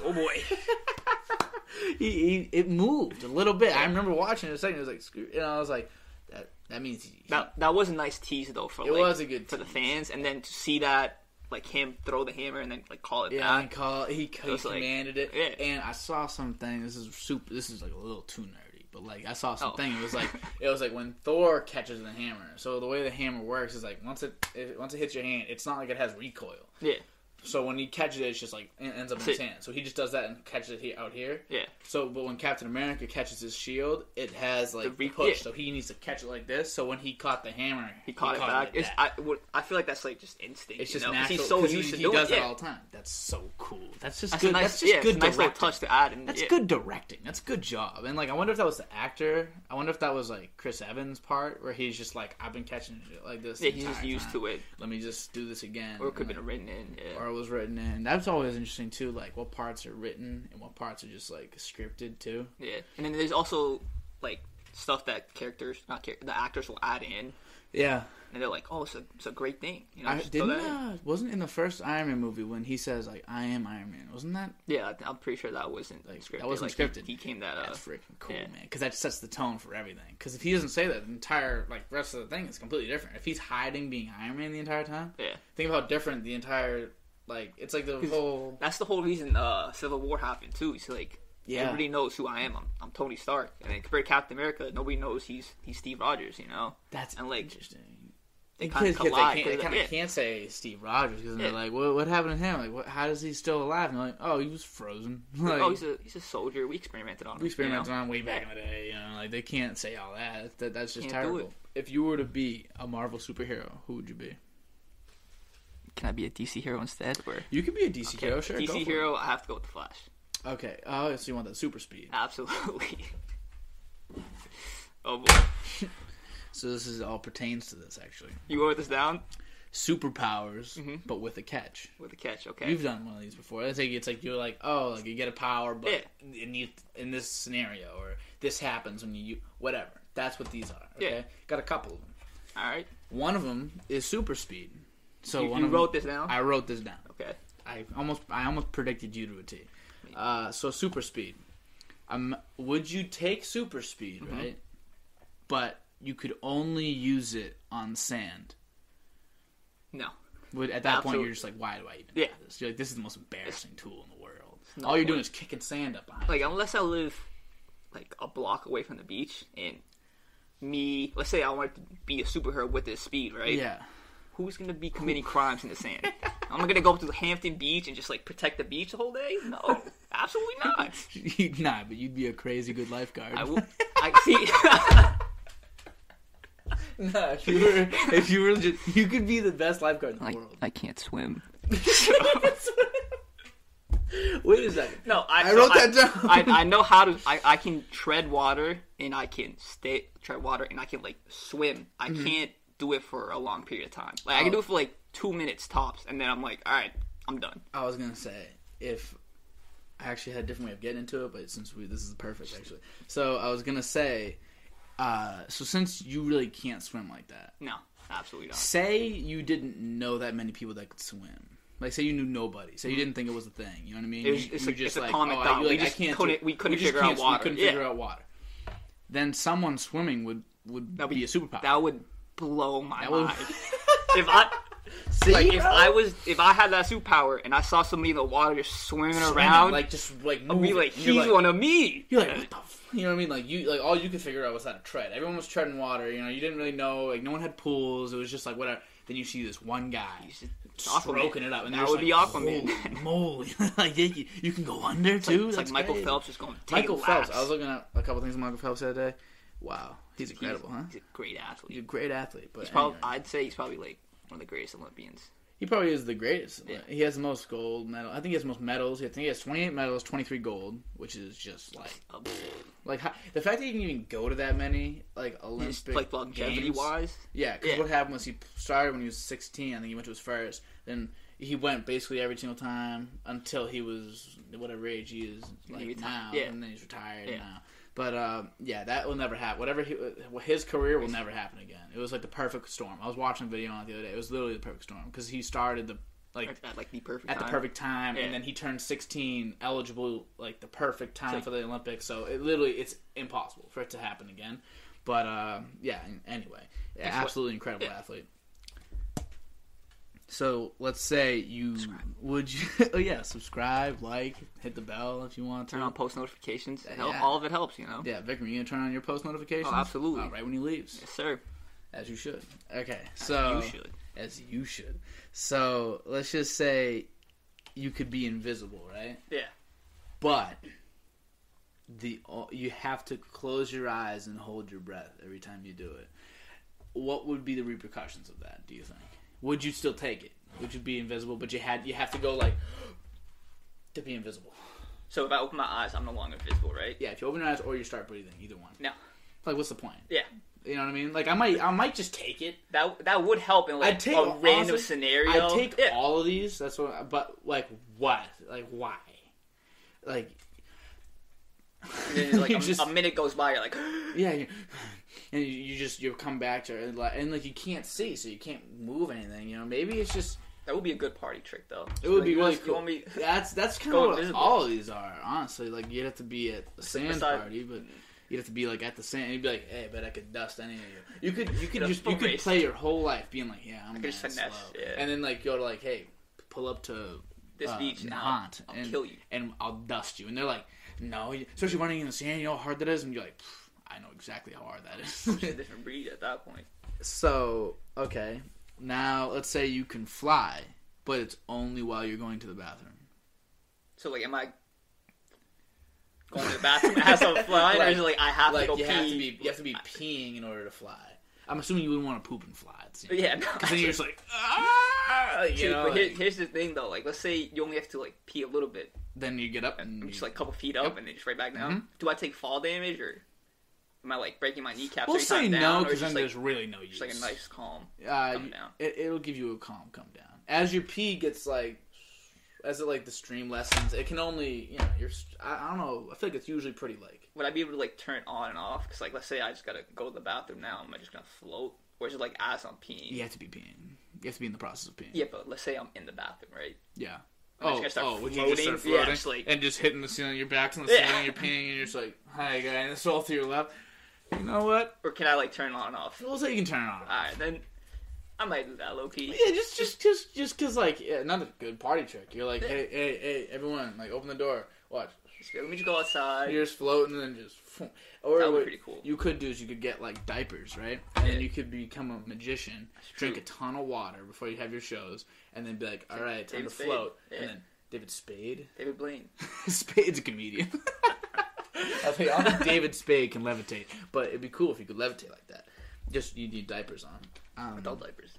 oh boy. *laughs* he, he it moved a little bit. I remember watching it a second. It was like, screw, and I was like, that that means he, that that was a nice tease though for it like was a good for the fans, and then to see that like him throw the hammer and then like call it Yeah, back. call he, he was like- commanded it. yeah. And I saw something. This is super. This is like a little too nerdy, but like I saw Oh. something. It was like *laughs* it was like when Thor catches the hammer. So the way the hammer works is like once it, it once it hits your hand, it's not like it has recoil. Yeah, So when he catches it, it's just like it ends up in his hand. So he just does that and catches it here, out here. yeah. So, but when Captain America catches his shield, it has like The re- push. yeah. So he needs to catch it like this. So when he caught the hammer, He caught it back. like It's. I, I feel like that's like just instinct. It's you just know? natural. He's so used he, to he doing does it. it Yeah. all the time. That's so cool. That's just That's good. a nice, that's just yeah, good nice little touch to add. And, That's good directing. That's good job. And like, I wonder if that was the actor. I wonder if that was like Chris Evans' part, where he's just like, I've been catching shit like this. Yeah, he's just used to it, Let me just do this again. or it could have been written in. Or was written in. That's always interesting too. Like, what parts are written and what parts are just like scripted too. Yeah, and then there's also like stuff that characters, not char- the actors will add in, Yeah, and they're like, "Oh, it's a, it's a great thing." You know, I didn't. Uh, wasn't in the first Iron Man movie when he says like, "I am Iron Man." Wasn't that? Yeah, I'm pretty sure that wasn't Like, scripted. that wasn't Like, scripted. He, he came that. Uh, That's freaking cool, yeah. man. Because that sets the tone for everything. Because if he doesn't say that, the entire like rest of the thing is completely different. If he's hiding being Iron Man the entire time, yeah, think of how different the entire like it's like the whole that's the whole reason uh, Civil War happened too. It's like Yeah. everybody knows who I am. I'm, I'm Tony Stark, and then compared to Captain America, nobody knows he's he's Steve Rogers. You know, that's and, like, interesting. they kind of collide. can't, they kind of can't say Steve Rogers because Yeah. they're like, what, what happened to him? Like, what, how is he still alive? And they're like, oh, he was frozen. *laughs* like, oh, he's a he's a soldier. We experimented on him. we experimented you know? on him way back in the day. You know, like they can't say all that. that that's just Can't terrible. If you were to be a Marvel superhero, who would you be? Can I be a DC hero instead? Or You could be a DC hero, sure. go DC for hero, I have to go with the Flash. Okay. Oh, so you want that super speed? Absolutely. *laughs* oh boy, So this is all pertains to this actually. you wrote this down Superpowers, Mhm. but with a catch. with a catch. Okay. You've done one of these before. It's like it's like you're like, oh, like you get a power, but Yeah. in, you, in this scenario, or this happens when you whatever. That's what these are. Okay, Yeah. got a couple of them. All right. One of them is super speed. So you you wrote them, this down. I wrote this down. okay. I almost I almost predicted you to a T. Uh, so super speed. Um, would you take super speed, Mm-hmm. right? But you could only use it on sand. No. Would at that point you're just like, why do I even Yeah. do this? You're like, this is the most embarrassing tool in the world. no All you're doing is kicking sand up behind. Like unless I live like a block away from the beach and me, let's say I wanted to be a superhero with this speed, right? yeah. Who's gonna be committing crimes in the sand? I'm gonna go up to Hampton Beach and just like protect the beach the whole day? No, absolutely not. *laughs* nah, but you'd be a crazy good lifeguard. I will. *laughs* I see. *laughs* nah, if you were, if you were, just, you could be the best lifeguard in the like world. I can't swim. Wait a second. No, I, I so wrote I- that down. I, I know how to. I, I can tread water and I can stay tread water and I can like swim. I mm-hmm. can't do it for a long period of time. Like I can Mm-hmm. Do it for like two minutes tops, and then I'm like, all right, I'm done. I was gonna say if I actually had a different way of getting into it, but since we this is perfect actually. So I was gonna say, uh, so since you really can't swim like that, No, absolutely not. say you didn't know that many people that could swim. Like say you knew nobody. Say you didn't think it was a thing. You know what I mean? It was- You- it's you a- it's a common oh, thought. We just can't couldn't- do- we couldn't figure out can't- water. We couldn't Yeah. figure out water. Then someone swimming would would That'd be a superpower. That would blow my That would- mind. *laughs* if I See, like, if? I was, if I had that superpower and I saw somebody in the water just swimming Swimming, around, like just like I'd moving, be like, he's like, one of me. You're like, what the f-? You know what I mean? Like you, like all you could figure out was how to tread. Everyone was treading water. You know, you didn't really know. Like no one had pools. It was just like whatever. Then you see this one guy Aquaman. stroking it up, and That there's would like, be Aquaman. Holy *laughs* moly! *laughs* like you, you can go under too. It's like That's Michael great. Phelps just going. Take Michael laps. Phelps. I was looking at a couple things Michael Phelps the other day. Wow, he's He's- incredible, huh? He's a great athlete. He's a great athlete, but He's probably, anyway. I'd say he's probably like one of the greatest Olympians. he probably is the greatest. Yeah. He has the most gold medal. I think he has the most medals. I think he has 28 medals, 23 gold, which is just like like how, the fact that you can even go to that many like Olympic Just like longevity games. wise. Yeah, because Yeah. what happened was he started when he was 16. I think he went to his first. Then he went basically every single time until he was whatever age he is like now, Yeah. and then he's retired Yeah. now. But um, yeah, that will never happen. Whatever he, his career will never happen again. It was like the perfect storm. I was watching a video on it the other day. It was literally the perfect storm because he started the like At, like the perfect at the time. perfect time, Yeah. and then he turned 16, eligible like the perfect time like- for the Olympics. So it literally it's impossible for it to happen again. But uh, yeah, anyway, yeah, Guess what? absolutely incredible athlete. So let's say you would you *laughs* oh yeah subscribe like hit the bell if you want to Turn on post notifications. It help- All of it helps, you know. yeah Vikram you gonna turn on your post notifications Oh, absolutely. Oh, right when he leaves Yes, sir. as you should okay so you should. as you should so let's just say you could be invisible right Yeah. but the you have to close your eyes and hold your breath every time you do it. What would be the repercussions of that? Do you think? Would you still take it? Would you be invisible, but you had you have to go like *gasps* to be invisible? So if I open my eyes, I'm no longer visible, right? Yeah, if you open your eyes or you start breathing, either one. No. Like, what's the point? Yeah. You know what I mean? Like, I might I might just take it. That that would help in like I'd take a random honestly, scenario. I'd take yeah. all of these. That's what. But like, what? Like, why? Like, like *laughs* a, just- a minute goes by, you're like, *gasps* Yeah, you, and you, you just you come back to it, and like, and like you can't see, so you can't move anything. You know, maybe it's just that would be a good party trick though. it would Like, be really cool. *laughs* That's that's *laughs* kind of what invisible. all of these are, honestly. Like you'd have to be at the sand Beside- party, but you'd have to be like at the sand. and You'd be like, hey, but I could dust any of you. You could you could just you could race. play your whole life being like, yeah, I'm could just finesse, slow. yeah. and then like go to like, hey, pull up to This uh, beach, and I'll, I'll and, kill you. and I'll dust you. And they're like, no, especially running in the sand. You know how hard that is, and you're like, "Pff, I know exactly how hard that is. It's a different breed at that point. so okay, now let's say you can fly, but it's only while you're going to the bathroom. So like, am I *laughs* going to the bathroom as I'm flying, or Like- is it like I have like to go you pee? have to be you have to be peeing in order to fly. I'm assuming you wouldn't want to poop and fly. At the same Yeah, no. Because then you're just like, ah, you know. but like- here's the thing though. Like, let's say you only have to like pee a little bit, then you get up and and just like a couple feet up, Yep. and then just right back down. Mhm. Do I take fall damage, or am I like breaking my kneecaps? we'll say no because then just there's really no use. just like a nice calm. uh, come down. It, it'll give you a calm come down as your pee gets like as it like the stream lessens. It can only you know you're I, I don't know. I feel like it's usually pretty like Would I be able to like turn it on and off? Because like, let's say I just gotta go to the bathroom now. Am I just gonna float, or is it like as I'm peeing? you have to be peeing. You have to be in the process of peeing. Yeah, but let's say I'm in the bathroom, right? Yeah. I just Oh, oh, would you just start floating? Yeah, floating just like- and just hitting the ceiling? Your back's on the Yeah. *laughs* ceiling, you're peeing, and you're just like, "Hi, guy," and it's all to your left. You know what? Or can I like turn it on and off? We'll say you can turn it on. Alright, then I might do that low key. Yeah, just just just just cause like yeah, another good party trick. You're like, hey hey hey, everyone, like open the door. Watch. Just Let me just go outside. You're just floating and then just. Or That would be pretty cool. you could do is you could get like diapers, right? And then Yeah. you could become a magician, drink a ton of water before you have your shows, and then be like, all right, time David to Spade. float. Yeah. And then David Spade. David Blaine. *laughs* Spade's a comedian. *laughs* *laughs* I think, I think David Spade can levitate, but it'd be cool if you could levitate like that. Just you need diapers on. Um, Adult diapers.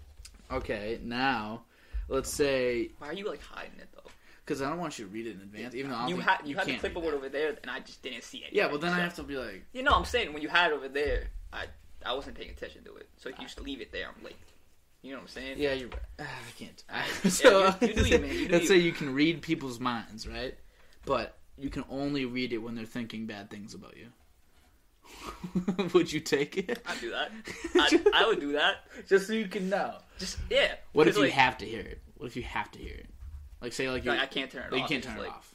okay, now let's say Why are you like hiding it though? because I don't want you to read it in advance. Even though I don't You think had you, had the can't clipboard that. over there, and I just didn't see it. Yeah, well then I have to be like, You know, what I'm saying when you had it over there, I I wasn't paying attention to it. So if you just leave it there, I'm like, you know what I'm saying? yeah, you're right. Ah, *sighs* I can't. Yeah, *laughs* so you- you do you, man, you do *laughs* let's you. say you can read people's minds, right? But you can only read it when they're thinking bad things about you. *laughs* Would you take it? I'd do that. *laughs* I, I would do that. Just so you can know. Just yeah. What if 'Cause, you like, have to hear it? What if you have to hear it? Like say like you like, I can't turn it like, off. you can't turn it like- off.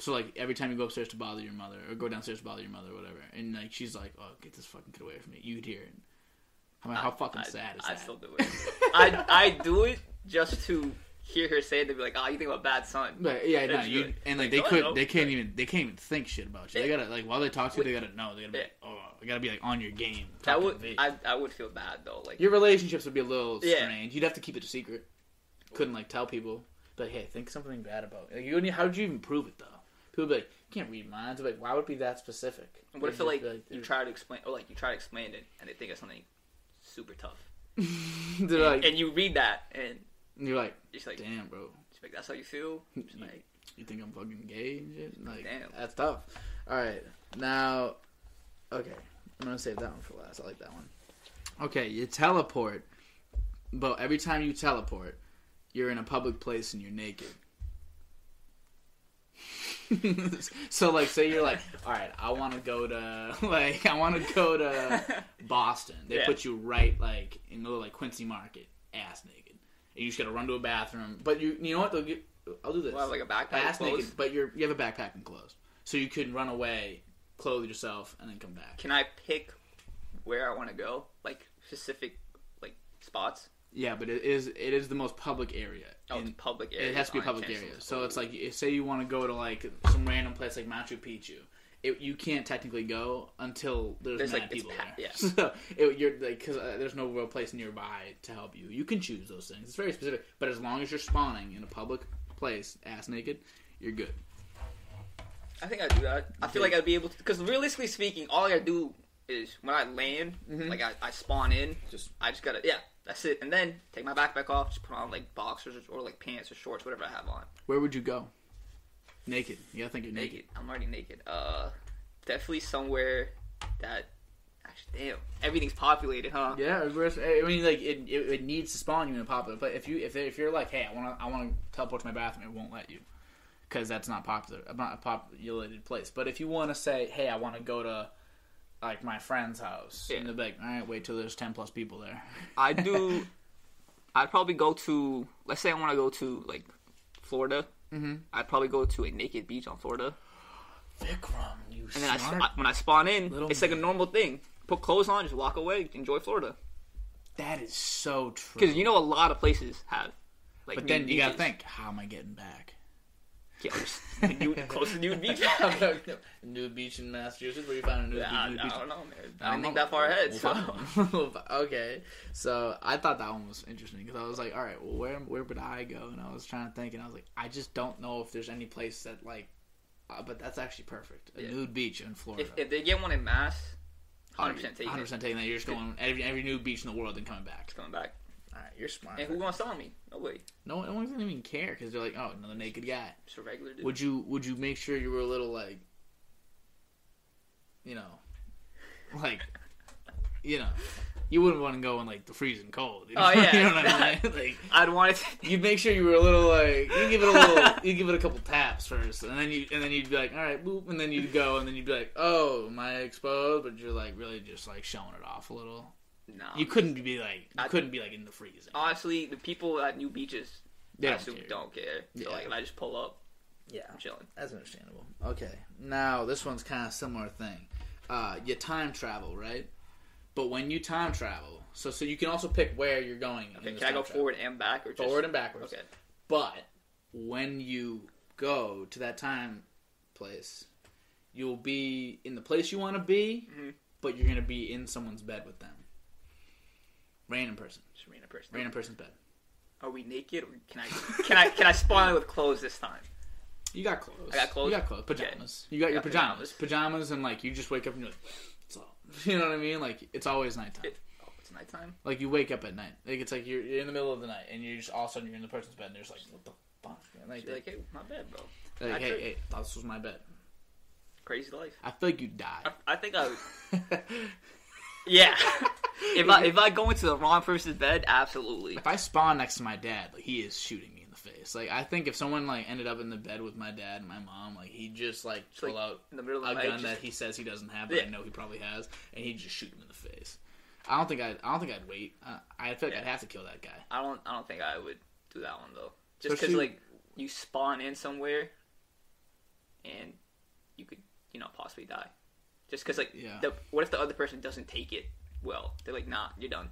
So like every time you go upstairs to bother your mother or go downstairs to bother your mother or whatever, and like she's like, "Oh, get this fucking kid away from me," you'd hear it. I mean, how fucking I, sad is I that? I still do it. I I do it just to hear her say it. They'd be like, "Oh, you think I'm a bad son?" But yeah, no, you good. and like Like, they could, they can't even, they can't even think shit about you. They gotta like while they talk to you, they gotta know. They gotta be like, oh, they gotta be like on your game. That would. I I would feel bad though. Like Your relationships would be a little Yeah. strange. You'd have to keep it a secret. Couldn't like tell people. But hey, think something bad about. Like, you, how would you even prove it though? People would be like, you can't read minds. Like, why would it be that specific? what if it, like just you try to explain or like you try to explain it and they think it's something super tough, *laughs* They're like, and you read that and and you're like, it's like, damn, bro. like that's how you feel. *laughs* It's like You think I'm fucking gay and shit? Like, Damn. that's tough. All right, now, okay, I'm gonna save that one for last. I like that one. Okay, you teleport, but every time you teleport, you're in a public place and you're naked. *laughs* so, like, say you're like, all right, I want to go to, *laughs* like, I want to go to Boston. They Yeah. put you right, like, in the little, like Quincy Market, ass naked. And you just gotta run to a bathroom. But you, you know what? They'll get, I'll do this well, like a backpack. ass naked, but you're you have a backpack and clothes, so you could run away, clothe yourself, and then come back. Can I pick where I want to go? Like specific like spots? Yeah, but it is it is the most public area. Oh, And it's public area. it has to be a public area. So it's like say you want to go to like some random place like Machu Picchu. It, you can't technically go until there's, There's, like, people pa- there. yeah. *laughs* So it, you're like because uh, there's no real place nearby to help you. You can choose those things. It's very specific, but as long as you're spawning in a public place, ass naked, you're good. I think I'd do that. I feel like I'd be able to because realistically speaking, all I gotta do is when I land, Mhm. like I, I spawn in, Just I just gotta yeah, that's it, and then take my backpack off, just put on like boxers or, or like pants or shorts, whatever I have on. where would you go? Naked. You gotta think you're naked. Naked. I'm already naked. Uh, definitely somewhere that. Actually, damn, everything's populated, huh? Yeah. I mean, like it, it, it needs to spawn you in a popular But If you if if you're like, hey, I want to I want to teleport to my bathroom, it won't let you because that's not popular, not a populated place. But if you want to say, hey, I want to go to like my friend's house, Yeah. and they're like, all right, wait till there's ten plus people there. I do. *laughs* I'd probably go to. Let's say I want to go to like Florida. Mhm. I'd probably go to a naked beach on Florida, Vikram, you and then I, smart. I, when I spawn in, Little it's like a normal thing. Put clothes on, just walk away, enjoy Florida. that is so true. Because you know a lot of places have. Like, but then you gotta think, how am I getting back? The nude, *laughs* close to nude *laughs* beach. nude beach in Massachusetts. Where you find a nude, I, nude I beach? don't know, man. I I don't think know. that far ahead. We'll So. *laughs* okay, so I thought that one was interesting because I was like, all right, well, where where would I go? And I was trying to think, and I was like, I just don't know if there's any place that like, uh, but that's actually perfect. A Yeah. nude beach in Florida. If, if they get one in mass, hundred percent taking Hundred percent taking that. You're just going every every new beach in the world and coming back. It's coming back. All right, you're smart. And who gonna sell me? Nobody. No one, no one's gonna even care because they're like, oh, another naked guy. Just a regular dude. Would you would you make sure you were a little like, you know, like, you know, you wouldn't want to go in like the freezing cold. You know, Oh, *laughs* yeah. you know what I mean? *laughs* Like, I'd want it. To, you'd make sure you were a little like you give it a *laughs* little you give it a couple taps first, and then you and then you'd be like, all right, boop, and then you'd go, and then you'd be like, oh, am I exposed? But you're like really just like showing it off a little. No. You couldn't be like you I- couldn't be like in the freezing. Honestly, the people at new beaches, They I don't assume care. don't care. So like, if I just pull up, Yeah. I'm chilling. That's understandable. Okay. Now this one's kind of similar thing. Uh, you time travel, right? But when you time travel, so so you can also pick where you're going. Okay, this can I go travel. forward and back or just forward and backwards? Okay. But when you go to that time place, you'll be in the place you want to be, Mhm. but you're gonna be in someone's bed with them. Random person, Just random person. random person's bed. Are we naked or can I can I can I spawn it with clothes this time? You got clothes. I got clothes? You got clothes. Okay. Pajamas. You got your Got pajamas. pajamas. pajamas. and like you just wake up and you're like, it's all. *laughs* You know what I mean? Like it's always nighttime. It, oh, it's nighttime. Like you wake up at night. Like it's like you're, you're in the middle of the night and you're just all of a sudden you're in the person's bed and they're just like, what the punch me. Like, like, hey, my bed, bro. like, I hey, hey, this was my bed. Crazy life. I feel like you die. I, I think I. *laughs* *laughs* Yeah. *laughs* if I if I go into the wrong person's bed, absolutely. if I spawn next to my dad, like he is shooting me in the face. Like I think if someone like ended up in the bed with my dad and my mom, like he'd just like Just, pull like, out In the middle of a the gun night, that he says he doesn't have, but I know he probably has, and he'd just shoot him in the face. I don't think I. I don't think I'd wait. Uh, I feel like Yeah. I'd have to kill that guy. I don't. I don't think I would do that one though. Just because Especially- like you spawn in somewhere, and you could you know possibly die. Just because like Yeah. the what if the other person doesn't take it well? They're like, nah, you're done.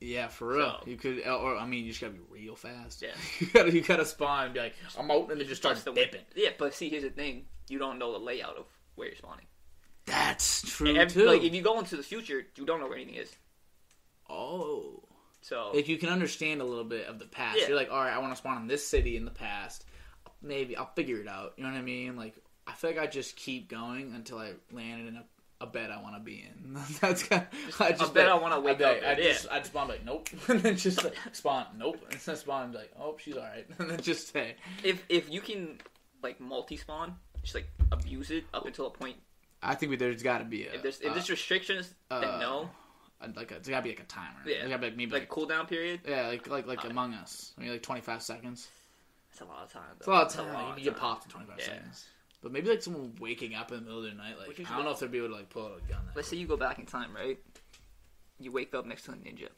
Yeah, for real. So- you could, or I mean, you just gotta be real fast. Yeah. *laughs* you gotta, you gotta spawn and be like, I'm out, and then just start That's the dipping. Yeah, but see, here's the thing: you don't know the layout of where you're spawning. That's true And, too. like if you go into the future, you don't know where anything is. oh, So if you can understand a little bit of the past, Yeah. you're like, all right, I want to spawn in this city in the past. Maybe I'll figure it out. You know what I mean? Like, I feel like I just keep going until I landed in a, a bed I want to be in. *laughs* That's kind of, I just bed like- I wanna wake I'd up I just, I just spawn like, nope, *laughs* and then just like, spawn, nope, and then spawn like, oh, she's all right, *laughs* and then just stay. if if you can like multi spawn, just like abuse it up until a point. I think we, there's got to be a, If there's if uh, there's restrictions, uh, then no. like a, it's got to be like a timer. Yeah. There's got to be like maybe Like like, a cooldown period. yeah, like like like Uh, Among Us, maybe like 25 seconds. That's a lot of time. It's a lot of time. lot you can get popped in 25 Yeah. seconds. But maybe like someone waking up in the middle of the night, like I don't know if they'd be able to like pull out a gun. That Let's say you go back in time, right? You wake up next to a ninja.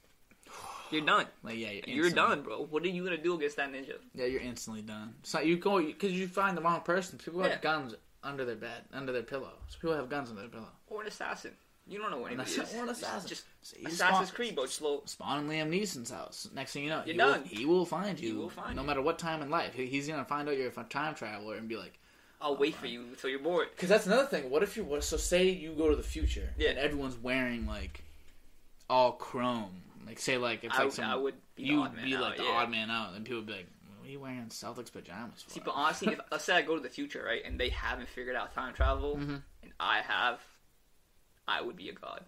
You're done. *sighs* like yeah, you're, You're done, bro. What are you gonna do against that ninja? Yeah, you're instantly done. So you go because you find the wrong person. People Yeah. have guns under their bed, under their pillow. So people have guns under their pillow. Or an assassin. You don't know what An anybody assa- is. or an Just- assassin. Just So you Assassin's spawn- Creed, bro. Slow. Spawn in Liam Neeson's house. Next thing you know, You're he will, done. he will find you. He will find no you. matter what time in life. He, he's gonna find out you're a time traveler and be like, I'll wait for you until you're bored. Because that's another thing. What if you're what, so? Say you go to the future, Yeah. and everyone's wearing like all chrome. Like say like it's I, like some I would be you would be out, like the yeah. odd man out, and people would be like, "What are you wearing Celtics pajamas for?" See, but honestly, if, let's say I go to the future, right, and they haven't figured out time travel, Mhm. and I have, I would be a god.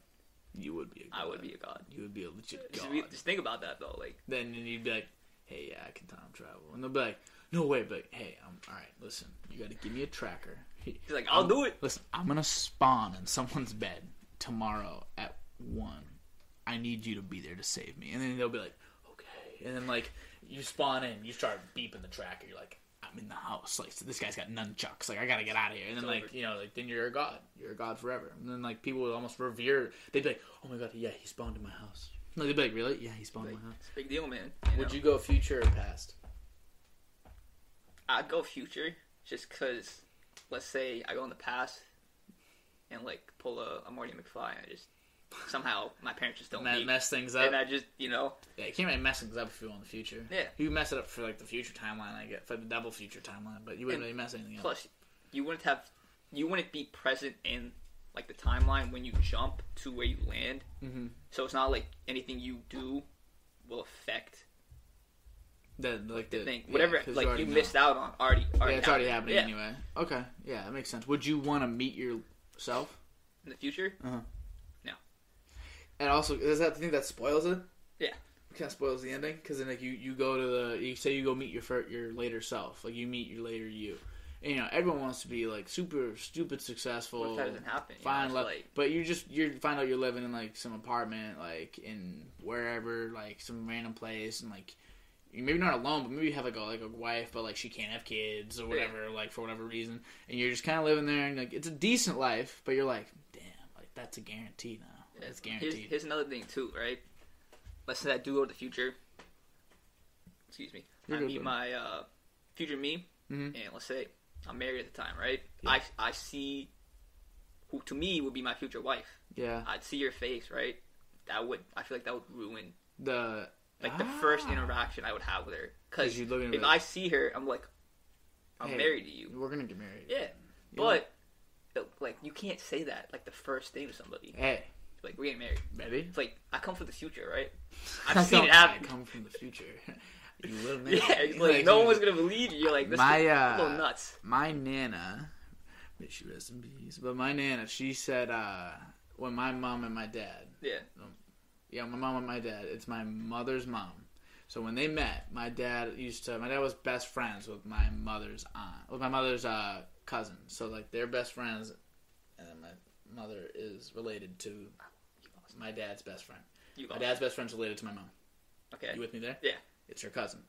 you would be. A god. I would be a god. You would be a legit Just, god. re- just think about that though. Like, then you'd be like, "Hey, yeah, I can time travel," and they'll be like, "No way!" But hey, I'm all right. Listen, you got to give me a tracker. he's like, I'll do it. Listen, I'm gonna spawn in someone's bed tomorrow at one. I need you to be there to save me. And then they'll be like, okay. And then like you spawn in, you start beeping the tracker. You're like, I'm in the house. Like so this guy's got nunchucks. Like I gotta get out of here. And then like you know like then you're a god. You're a god forever. And then like people would almost revere. They'd be like, oh my god, yeah, he spawned in my house. Like, they'd be like, really? Yeah, he spawned Like, in my house. big deal, man. Would know? you go future or past? I'd go future, just because. Let's say I go in the past, and like pull a, a Marty McFly, and I just somehow my parents just don't Me- meet, mess things up. and I just you know Yeah, you can't really mess things up if you go in the future. Yeah. You mess it up for like the future timeline, I get for the double future timeline, but you wouldn't And really mess anything up. Plus, you wouldn't have, you wouldn't be present in like the timeline when you jump to where you land. Mm-hmm. So it's not like anything you do will affect The, like the the thing. yeah, like you know. missed out on already. already Yeah, it's already happening Yeah. anyway. Okay, yeah, that makes sense. Would you want to meet yourself? In the future, Uh-huh. No. And also, does that the thing that spoils it? Yeah. kind of spoils the ending because then like you you go to the you say you go meet your your later self, like you meet your later you. And, you know, everyone wants to be like super stupid successful. what if that doesn't happen? You fine know, like but you just you find out you're living in like some apartment like in wherever like some random place and like you maybe not alone but maybe you have like a like a wife but like she can't have kids or whatever like for whatever reason and you're just kind of living there and like it's a decent life but you're like damn like that's a guarantee now that's Here's, guaranteed here's another thing too, right? Let's say I do go to the future. Excuse me. You're I good, meet bud. my uh, future me, Mhm. and let's say I'm married at the time, right? Yeah. I I see who to me would be my future wife. yeah I'd see your face, right? That would I feel like that would ruin the like the first Ah. interaction I would have with her, Because you look at if her- I see her, I'm like, I'm Hey, married to you. we're gonna get married Yeah, but uh, like you can't say that like the first thing to somebody. hey Like we're getting married. Maybe It's like I come from the future, right? I *laughs* I've seen it happen. I come from the future *laughs* you little man Yeah, it's like, no one's gonna believe you. You're like, this My, is uh, a little nuts. my nana, may she rest in peace, but my nana, she said, uh, when my mom and my dad, Yeah, yeah, my mom and my dad, it's my mother's mom. So when they met, my dad used to. My dad was best friends with my mother's aunt, with my mother's uh, cousin. So like they're best friends, and my mother is related to my dad's best friend. My dad's best friend's related to my mom. Okay. You with me there? Yeah. It's her cousin.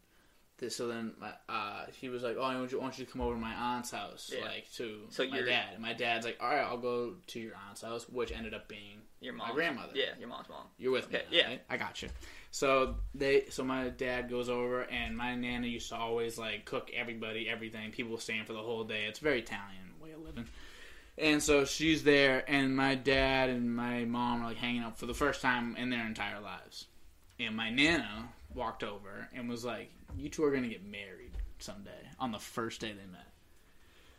So then, uh, he was like, "Oh, I want you, I want you to come over to my aunt's house, Yeah. like to So my dad." And my dad's like, "All right, I'll go to your aunt's house," which ended up being Your my mom. grandmother. Yeah, your mom's mom. You're with me, now, yeah. right? I got you. So they, so my dad goes over, and my nana used to always like cook everybody everything. People staying for the whole day. It's very Italian way of living. And so she's there, and my dad and my mom are like hanging out for the first time in their entire lives. And my nana walked over and was like, "You two are gonna get married someday." On the first day they met.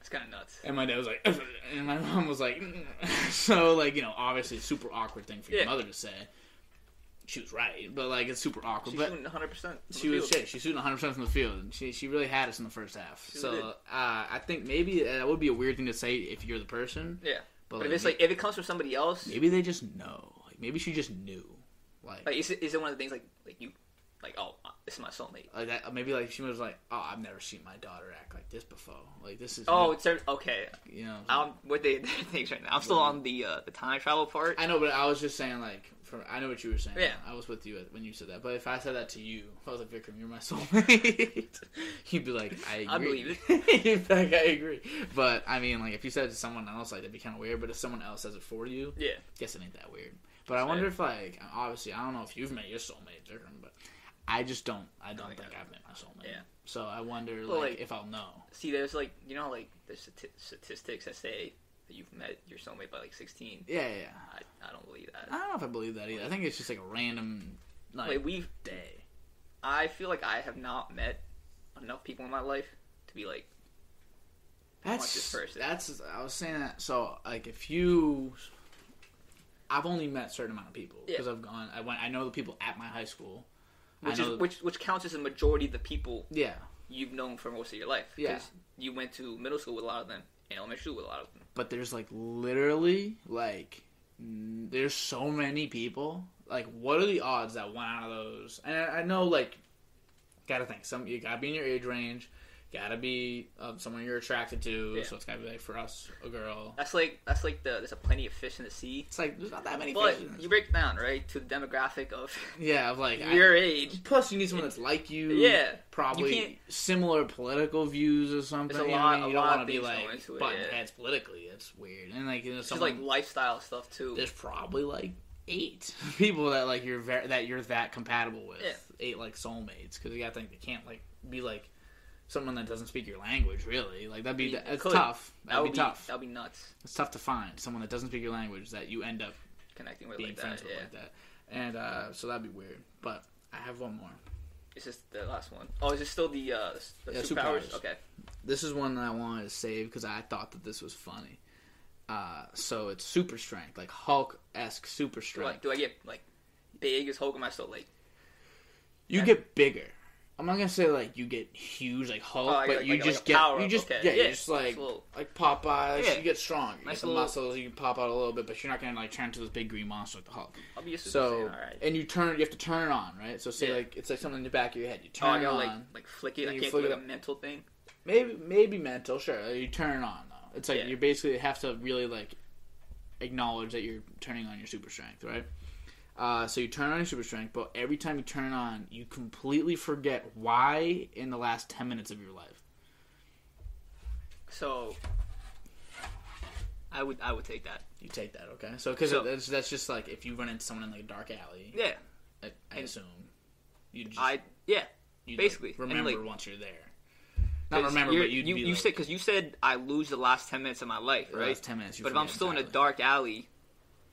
It's kind of nuts. And my dad was like, *laughs* and my mom was like, *laughs* so like you know, obviously super awkward thing for your Yeah. mother to say. She was right, but like it's super awkward. She's but shooting 100. percent she was. She's shooting 100 percent from the field. and She she really had us in the first half. She so did. uh, I think maybe that would be a weird thing to say if you're the person. Yeah, But, but if it's like if it comes from somebody else, maybe they just know. Like maybe she just knew. Like like is it, is it one of the things like like you like oh uh, this is my soulmate? like that. Maybe like she was like, oh, I've never seen my daughter act like this before. Like this is Oh, new," it's okay. you know. I'm what they *laughs* things right now. I'm still on the uh, the time travel part. I know, but I was just saying, like, for, I know what you were saying. Yeah. I was with you when you said that. But if I said that to you, if I was like, Vikram, you're my soulmate, *laughs* you'd be like, I agree. I believe it. *laughs* Like, I agree. But, I mean, like, if you said it to someone else, like, that'd be kind of weird. But if someone else says it for you, Yeah, guess it ain't that weird. But I wonder if, like, obviously, I don't know if you've met your soulmate, Vikram, but I just don't, I don't think think I I've met my soulmate. Yeah. So I wonder, Well, like, like- if I'll know. see, there's like you know like the stati- statistics that say that you've met your soulmate by like 16. Yeah, yeah, yeah. I, I don't believe that. I don't know if I believe that either. I think it's just, like, a random, like, Like we've, day. I feel like I have not met enough people in my life to be like That's this person. that's I was saying that. So like if you, I've only met a certain amount of people Yeah. because I've gone. I went. I know the people at my high school. Which is which which counts as a majority of the people Yeah, you've known for most of your life. Yeah. you went to middle school with a lot of them, and elementary school with a lot of them. but there's like literally like there's so many people. Like, what are the odds that one out of those? And I, I know like, gotta think some you gotta be in your age range. Gotta be uh, someone you're attracted to, Yeah. so it's gotta be like for us, a girl. That's like that's like the there's a plenty of fish in the sea. It's like there's not that many. But you break it down right to the demographic of *laughs* yeah, of like I- your age. Plus, you need someone that's like you. Yeah, probably You similar political views or something. There's a lot- I mean? a You don't want to be like it, yeah. heads politically. It's weird. And like, you know, It's someone, like lifestyle stuff too. there's probably like eight *laughs* people that like you're very that you're that compatible with. Yeah. Eight like soulmates because you gotta think they can't like be like someone that doesn't speak your language. Really, like that'd be You it's could. tough. that That'd would be tough. That would be nuts. It's tough to find someone that doesn't speak your language that you end up Connecting with being like friends that. with Yeah. like that. And uh, so that'd be weird. But I have one more. Is this the last one? Oh, is this still the uh the Yeah, superpowers? superpowers. Okay. This is one that I wanted to save because I thought that this was funny. Uh, so it's super strength, like Hulk esque super Do I, strength. do I get like big as Hulk? Am I still like? You get bigger. I'm not gonna say like you get huge like Hulk, Oh, but like- you like- just like get you just okay. yeah, Yeah, you just like little- like Popeyes. Yeah. You get strong. You Nice get little- muscles. You pop out a little bit, but you're not gonna like turn into this big green monster like the Hulk. I'll be a So Saiyan, all right. and you turn, you have to turn it on, right? So say Yeah. like it's like something in the back of your head. You Oh, turn I it on. like like flick it. I can't flick it like a up. mental thing. maybe maybe mental sure you turn it on though it's like you basically have to really like acknowledge that you're turning on your super strength right uh, so you turn on your super strength but every time you turn it on you completely forget why in the last 10 minutes of your life So I would I would take that. you take that okay so because So- that's, that's just like if you run into someone in like a dark alley Yeah. I, I assume you just I yeah. you basically, and, remember like- once you're there not remember but you'd you be you like, said because you said I lose the last ten minutes of my life, the right? last 10 minutes you But if I'm still in a dark alley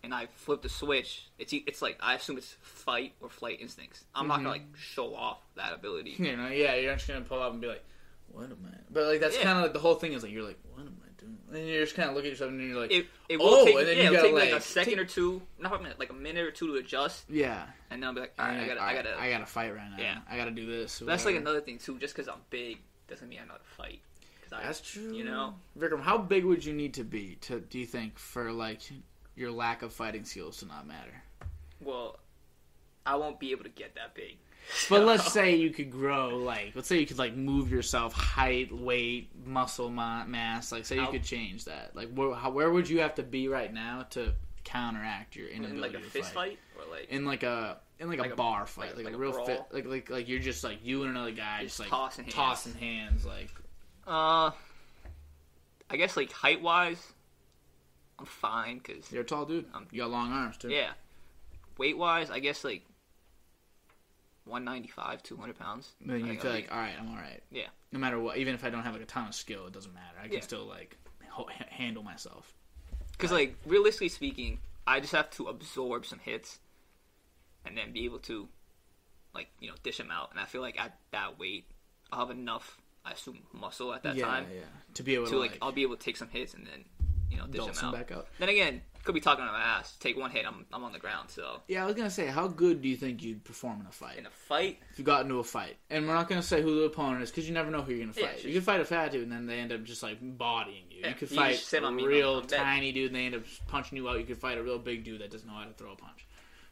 and I flip the switch, it's it's like I assume it's fight or flight instincts. I'm not gonna mm-hmm. like show off that ability. You know, yeah, you're just gonna pull up and be like, "What am I?" But like that's Yeah. kind of like the whole thing is like you're like, "What am I doing?" And you're just kind of look at yourself and you're like, It, it will Oh, take, and then yeah, you gotta, take like, like, a second take- or two, not a minute, like a minute or two to adjust, "Yeah." and then I'll be like, all right, I gotta, I gotta. I gotta fight right now. Yeah. I gotta do this. That's like another thing too. Just because I'm big doesn't mean I know how to fight. I, That's true. You know, Vikram, how big would you need to be to do you think for like your lack of fighting skills to not matter? well, I won't be able to get that big. But let's *laughs* say you could grow like let's say you could like move yourself height, weight, muscle mass. Like say you How- could change that. Like where how, where would you have to be right now to counteract your inability in like a to fist fight, or like In like a in like, Like a a- bar fight, like, like a, a real fit, like like like you're just like you and another guy just, Just like tossing hands. tossing hands, like uh, I guess like height wise, I'm fine because you're a tall dude. Um, you got long arms too. yeah, weight wise, I guess like 195, 200 pounds. Then you feel like, all right, I'm all right. Yeah. No matter what, even if I don't have like a ton of skill, it doesn't matter. I can Yeah. still like ho- handle myself. Because, like, realistically speaking, I just have to absorb some hits and then be able to, like, you know, dish them out. And I feel like at that weight, I'll have enough, I assume, muscle at that yeah, time yeah. To be able to, to like, like, I'll be able to take some hits and then, you know, dish them them out. back out. Then again, could be talking on my ass. Take one hit, I'm, I'm on the ground. So, Yeah, I was gonna say, how good do you think you'd perform in a fight in a fight, if you got into a fight? And we're not gonna say who the opponent is because you never know who you're gonna Yeah, fight. you just- can fight a fat dude and then they end up just like bodying you. Yeah, you could you fight just sit a on me real I'm dead. tiny dude and they end up punching you out. You could fight a real big dude that doesn't know how to throw a punch.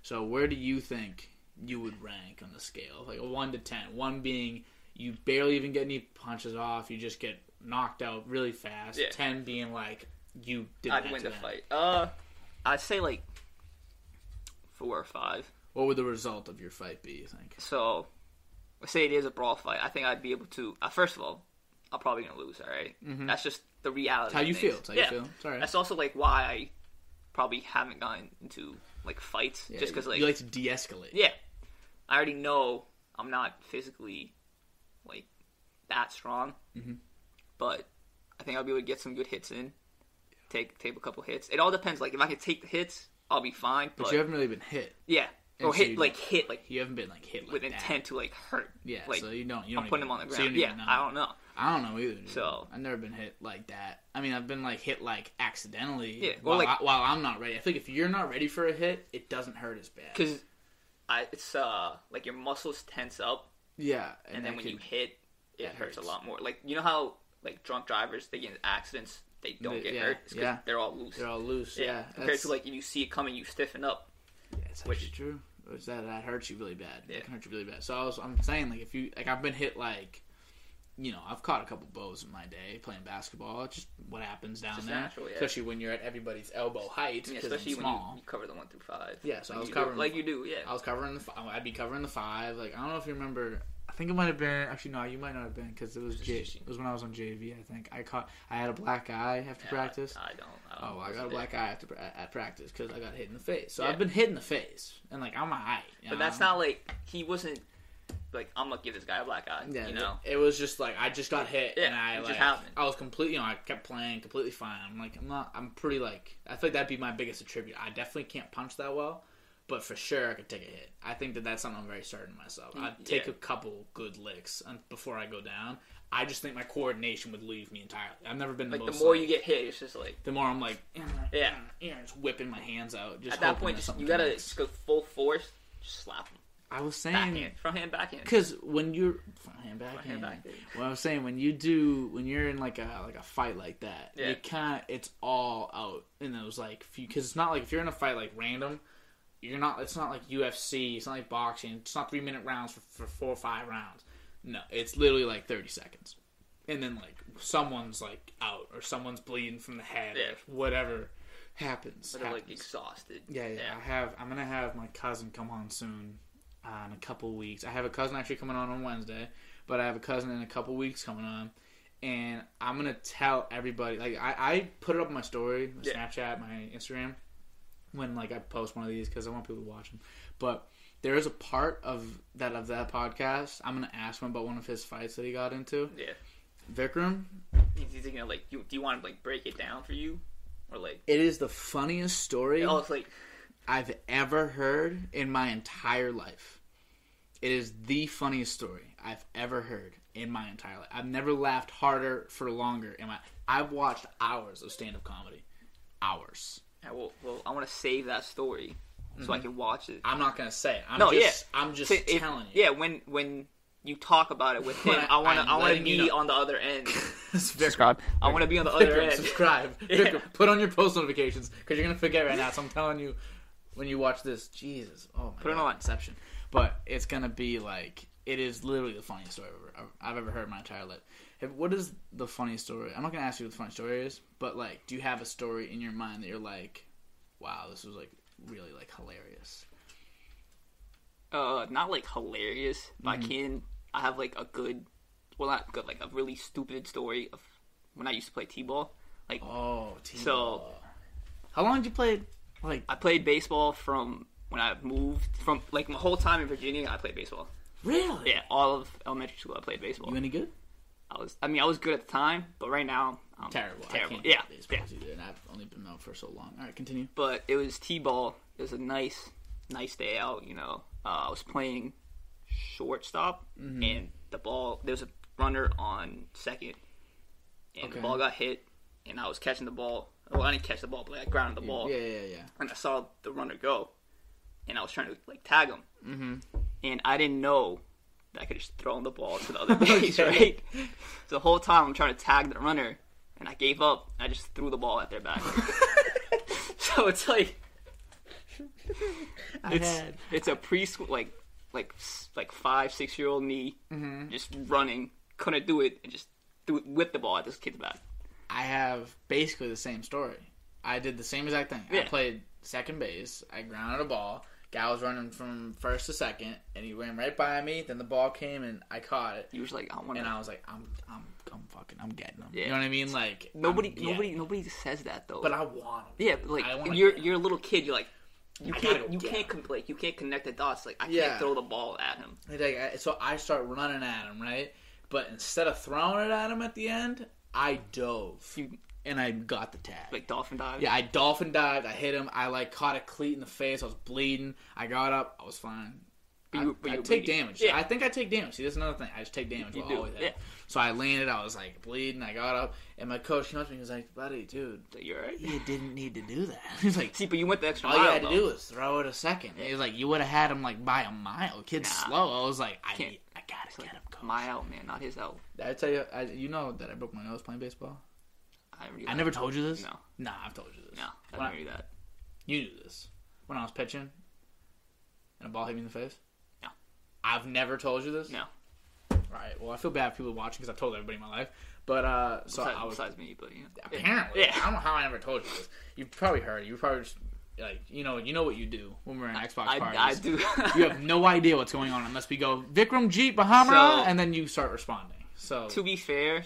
So where do you think you would rank on the scale? Like a one to ten. One being you barely even get any punches off. You just get knocked out really fast. Yeah. Ten being like you didn't I'd win the fight. Uh, I'd say, like, four or five. What would the result of your fight be? You think? So, let's say it is a brawl fight. I think I'd be able to. Uh, first of all, I'm probably gonna lose. All right? that's just the reality. It's how of you things. feel. It's how yeah. you feel. It's alright. That's also like why I probably haven't gotten into like fights, Yeah, just because like, you like to de-escalate. yeah, I already know I'm not physically like that strong, Mhm. but I think I'll be able to get some good hits in. Take take a couple hits. It all depends. Like if I can take the hits, I'll be fine. But But, you haven't really been hit. yeah, And or so hit like hit like You haven't been like hit like with that. intent to like hurt. Yeah, like so you don't. You don't I'm putting him on the ground. don't yeah. I don't know. I don't know either. Dude. So- I've never been hit like that. I mean, I've been like hit like accidentally. Yeah, While, like- I, while I'm not ready. I think if you're not ready for a hit, it doesn't hurt as bad. because I it's uh like your muscles tense up, yeah, and, then when could- you hit, it hurts. hurts. a lot more. Like you know how like drunk drivers they get accidents, they don't get yeah, hurt. Yeah. they're all loose. they're all loose. yeah, Yeah, compared that's- to like if you see it coming, you stiffen up. Yeah, it's Which- true. Which that that hurts you really bad. Yeah. That can hurt you really bad. So I was, I'm saying like if you like I've been hit like, you know, I've caught a couple bows in my day playing basketball. It's just what happens down there, natural, yeah. especially when you're at everybody's elbow height Yeah, especially when you, you cover the one through five. Yeah, so like I was you do- covering like you do. Yeah, I was covering the. I'd be covering the five. Like I don't know if you remember. I think it might have been. Actually, no, you might not have been because it was J, it was when I was on JV. I think I caught. I had a black eye after Yeah, practice. I don't. I don't Oh, I got a black eye after at, at practice because I got hit in the face. So Yeah. I've been hit in the face, and like I'm alright. But know? that's not like he wasn't like I'm gonna give this guy a black eye. Yeah, you know. it was just like I just got hit, Yeah, and I like. I was completely, you know, I kept playing completely fine. I'm like, I'm not, I'm pretty like, I think that'd be my biggest attribute. I definitely can't punch that well, but for sure I could take a hit. I think that that's something I'm very certain of myself. I'd take Yeah. a couple good licks before I go down. I just think my coordination would leave me entirely. I've never been the Like the more like- you get hit, it's just like the more I'm like, eh, eh, Yeah. yeah, just whipping my hands out. Just at that point, just you gotta just go full force, just slap them. I was saying Backhand, front hand, backhand. Because when you're front hand back Front hand, hand, back hand. what I was saying when you do when you're in like a like a fight like that, Yeah. you can't. It's all out in those like because it's not like if you're in a fight like random, you're not. It's not like UFC. It's not like boxing. It's not three minute rounds for, for four or five rounds. No, it's literally like thirty seconds, and then like someone's like out or someone's bleeding from the head Yeah. or whatever happens. But they're like happens. exhausted. Yeah, yeah, I have. I'm gonna have my cousin come on soon, uh, in a couple weeks. I have a cousin actually coming on on Wednesday, but I have a cousin in a couple weeks coming on, and I'm gonna tell everybody. Like I, I put it up on my story, my Yeah. Snapchat, my Instagram, when like I post one of these because I want people to watch them. But there is a part of that of that podcast. I'm gonna ask him about one of his fights that he got into. Yeah. Vikram, He's, gonna like, you, do you want to like break it down for you, or like, it is the funniest story. oh, it's like, I've ever heard in my entire life. It is the funniest story I've ever heard in my entire life. I've never laughed harder for longer in my. I've watched hours of stand-up comedy, hours. I will, well, I want to save that story so I mm-hmm. can watch it. I'm not gonna say. It. I'm No, just, I'm just So if- telling you. Yeah, when when you talk about it with *laughs* him, I- I want to I'm want to be you know. on the other end. *laughs* subscribe. I want to be on the other Vikram, end. subscribe. *laughs* Yeah. Vikram, put on your post notifications because you're gonna forget right now. So I'm telling you, when you watch this, Jesus, oh my Put it God, on. Inception. but it's gonna be like it is literally the funniest story I've ever, I've ever heard in my entire life. Have- What is the funny story? I'm not gonna ask you what the funny story is, but like, do you have a story in your mind that you're like, wow, this was like really like hilarious? Uh, not like hilarious, but Mm-hmm. I can. I have like a good, well, not good, like a really stupid story of when I used to play t-ball. Like Oh, T-ball. So- how long did you play? Like, I played baseball from when I moved from like my whole time in Virginia. I played baseball. really? Yeah, all of elementary school I played baseball. You any good? I was, I mean, I was good at the time, but right now I'm Terrible. Terrible. Yeah, yeah. and I've only been out for so long. All right, continue. But it was t-ball. It was a nice, nice day out. You know, uh, I was playing shortstop, Mm-hmm. and the ball. There was a runner on second, and Okay. the ball got hit, and I was catching the ball. Well, I didn't catch the ball, but I grounded the ball, Yeah, yeah, yeah. and I saw the runner go, and I was trying to like tag him, Mm-hmm. and I didn't know I could just throw the ball to the *laughs* other base, Okay. right? So the whole time I'm trying to tag the runner, and I gave up. I just threw the ball at their back. *laughs* so it's like I *laughs* it's had. it's a preschool like like like five six year old me Mm-hmm. just running couldn't do it and just threw whipped the ball at this kid's back. I have basically the same story. I did the same exact thing. I played second base. I grounded a ball. Guy was running from first to second, and he ran right by me. Then the ball came, and I caught it. He was like, I want. And I was like, I'm, I'm, I'm fucking, I'm getting him. Yeah. You know what I mean? Like Nobody, yeah. nobody, nobody says that though. But I want him. yeah, but like I you're you're a little kid. You're like you I can't you can't him. like you can't connect the dots. Like I Yeah. can't throw the ball at him. Like, so I start running at him, right? But instead of throwing it at him at the end, I dove You and I got the tag. like dolphin dive. Yeah, I dolphin dived. I hit him. I like caught a cleat in the face. I was bleeding. I got up. I was fine. But I, you- but you were take bleeding. damage. Yeah. I think I take damage. See, that's another thing. I just take damage. You do, always yeah. So I landed. I was like bleeding. I got up, and my coach came up to me. He was like, "Buddy, dude, you're right. you didn't need to do that." *laughs* He's like, See, but you went the extra "All you mile. had to do was throw it a second. He was like, "You would have had him like by a mile. Kid's Nah. slow." I was like, "I, Can't- I gotta get him." Coach. My out, man, not his out. I tell you, I, you know that I broke my nose playing baseball. I, I never told you this. No. Nah, I've told you this. No, I never knew that. You knew this when I was pitching, and a ball hit me in the face. No. I've never told you this. No. All right. Well, I feel bad for people watching because I've told everybody in my life. But uh, so Besides, I was besides me, but yeah. apparently. Yeah. I don't know how I never told you this. You've probably heard. You probably just like you know you know what you do when we're in Xbox I, parties. I do. *laughs* you have no idea what's going on unless we go Vikram Jeet Bahama So- and then you start responding. So to be fair,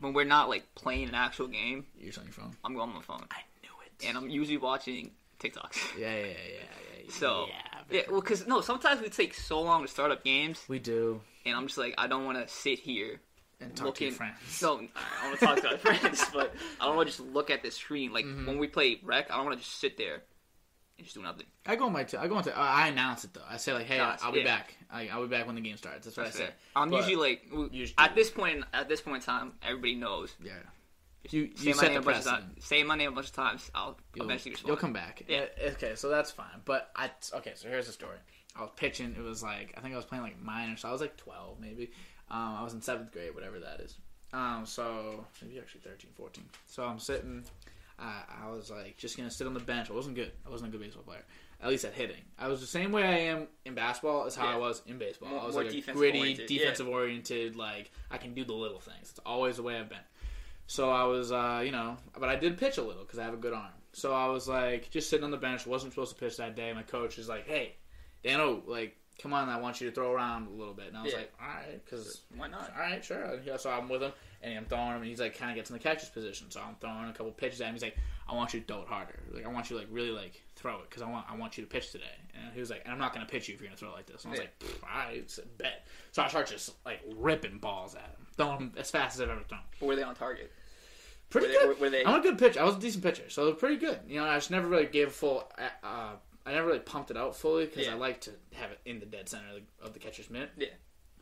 when we're not like playing an actual game, you're just on your phone. I'm going on my phone, I knew it. and I'm usually watching TikToks. yeah, yeah, yeah, yeah. yeah So yeah, yeah, well, because no, sometimes we take so long to start up games, we do. and I'm just like, I don't want to sit here And talk to your friends. No, I want to talk to my *laughs* friends, but I don't want to just look at the screen. Like Mm-hmm. when we play rec, I don't want to just sit there and just do nothing. I go on my. T- I go on. T- uh, I announce it though. I say like, "Hey, I'll be yeah. back. I, I'll be back when the game starts." That's what I say. I'm But- usually like w- at this point. At this point in time, everybody knows. Yeah. You Say you my set name the a bunch of precedent. times. Say my name a bunch of times. I'll You'll, eventually respond. you'll come back. Yeah. Uh, Okay, so that's fine. But I okay. So here's the story. I was pitching. It was like I think I was playing like minor. So I was like 12 maybe. Um, I was in seventh grade, whatever that is. Um, so maybe actually 13, 14. So I'm sitting. Uh, I was like just gonna sit on the bench. I wasn't good. I wasn't a good baseball player. At least at hitting. I was the same way I am in basketball as how Yeah. I was in baseball. More- I was like a defensive gritty, oriented, yeah. oriented. Like I can do the little things. It's always the way I've been. So I was, uh, you know, but I did pitch a little because I have a good arm. So I was like, just sitting on the bench, wasn't supposed to pitch that day. My coach is like, "Hey, Dano, like, come on, I want you to throw around a little bit." And I was Yeah. like, "All right," because Why not? all right, sure. Yeah, so I'm with him, and I'm throwing him, and he's like, kind of gets in the catcher's position. So I'm throwing a couple pitches at him. He's like, "I want you to throw it harder. Like, I want you to like really like throw it because I want I want you to pitch today." And he was like, "And I'm not going to pitch you if you're going to throw it like this." And I was Yeah. like, "I "All right, so bet." So I start just like ripping balls at him, throwing them as fast as I've ever thrown. Were they on target? Pretty Were they- good. were- were they- I'm a good pitcher. I was a decent pitcher, so pretty good. You know, I just never really gave a full. Uh, I never really pumped it out fully because Yeah. I like to have it in the dead center of the, of the catcher's mitt. Yeah.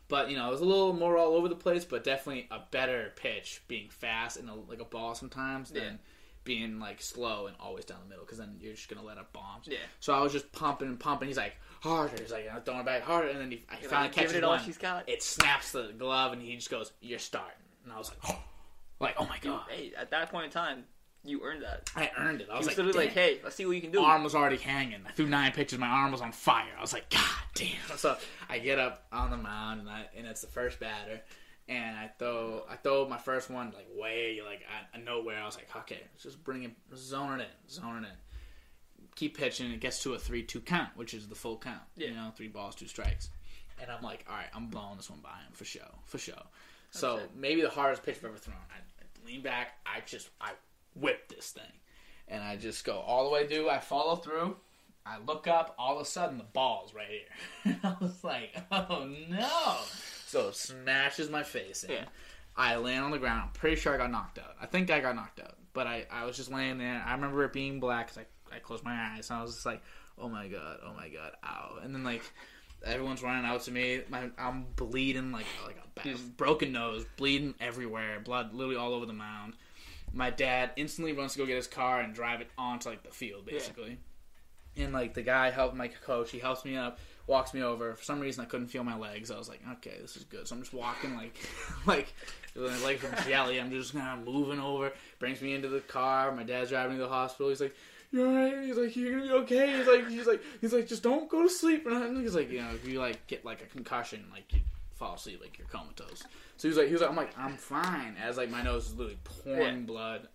But you know, it was a little more all over the place, but definitely a better pitch being fast and a, like a ball sometimes than being like slow and always down the middle because then you're just gonna let up bombs. Yeah. So I was just pumping and pumping. He's like harder. He's like I'm throwing it back harder, and then he I You're finally like, catches it all one. she's got. It snaps the glove, and he just goes, "You're starting." And I was like, *gasps* like, oh my god. Hey, at that point in time, You earned that. I earned it. I was was like, literally like, hey, let's see what you can do. My arm was already hanging. I threw nine pitches. My arm was on fire. I was like, God damn. *laughs* So I get up on the mound and I and it's the first batter. And I throw I throw my first one like way like out of nowhere. I was like, okay, let's just bring it, zone it in, zone it in. Keep pitching. It gets to a three-two count, which is the full count. Yeah. You know, three balls, two strikes. And I'm like, all right, I'm blowing this one by him for show, for show. So maybe the hardest pitch I've ever thrown. I, I lean back. I just I whip this thing, and I just go all the way through. I follow through. I look up. All of a sudden, the ball's right here. *laughs* I was like, oh no! So it smashes my face in. Yeah. I land on the ground. I'm pretty sure I got knocked out. I think I got knocked out, but I, I was just laying there. I remember it being black because I, I closed my eyes and I was just like, oh my god, oh my god, ow. And then like everyone's running out to me. My, I'm bleeding like like a broken nose, bleeding everywhere, blood literally all over the mound. My dad instantly runs to go get his car and drive it onto like the field basically. And like the guy helped my coach, he helps me up, walks me over. For some reason I couldn't feel my legs. I was like, okay, this is good. So I'm just walking like *laughs* like my legs from jelly. I'm just kind of moving over. Brings me into the car. My dad's driving me to the hospital. He's like, "You're alright." He's like, "You're gonna be okay." He's like, "He's like, he's like, just don't go to sleep." And he's like, you know, if you like get like a concussion, like you fall asleep, like you're comatose. So he was like, he was like, I'm like, I'm fine. As like my nose is literally pouring Yeah. blood.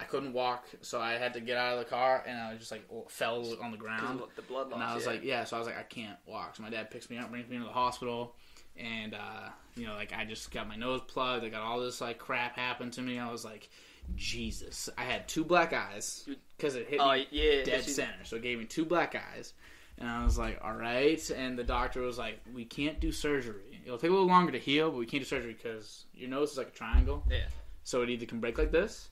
I couldn't walk, so I had to get out of the car, and I just like fell on the ground. The blood loss. And I was yeah. like, yeah. So I was like, I can't walk. So my dad picks me up, brings me into the hospital, and uh, you know, like I just got my nose plugged. I got all this like crap happened to me. I was like, Jesus. I had two black eyes because it hit me yeah, dead center. So it gave me two black eyes. And I was like, all right. And the doctor was like, we can't do surgery. It'll take a little longer to heal, but we can't do surgery because your nose is like a triangle. Yeah. So it either can break like this,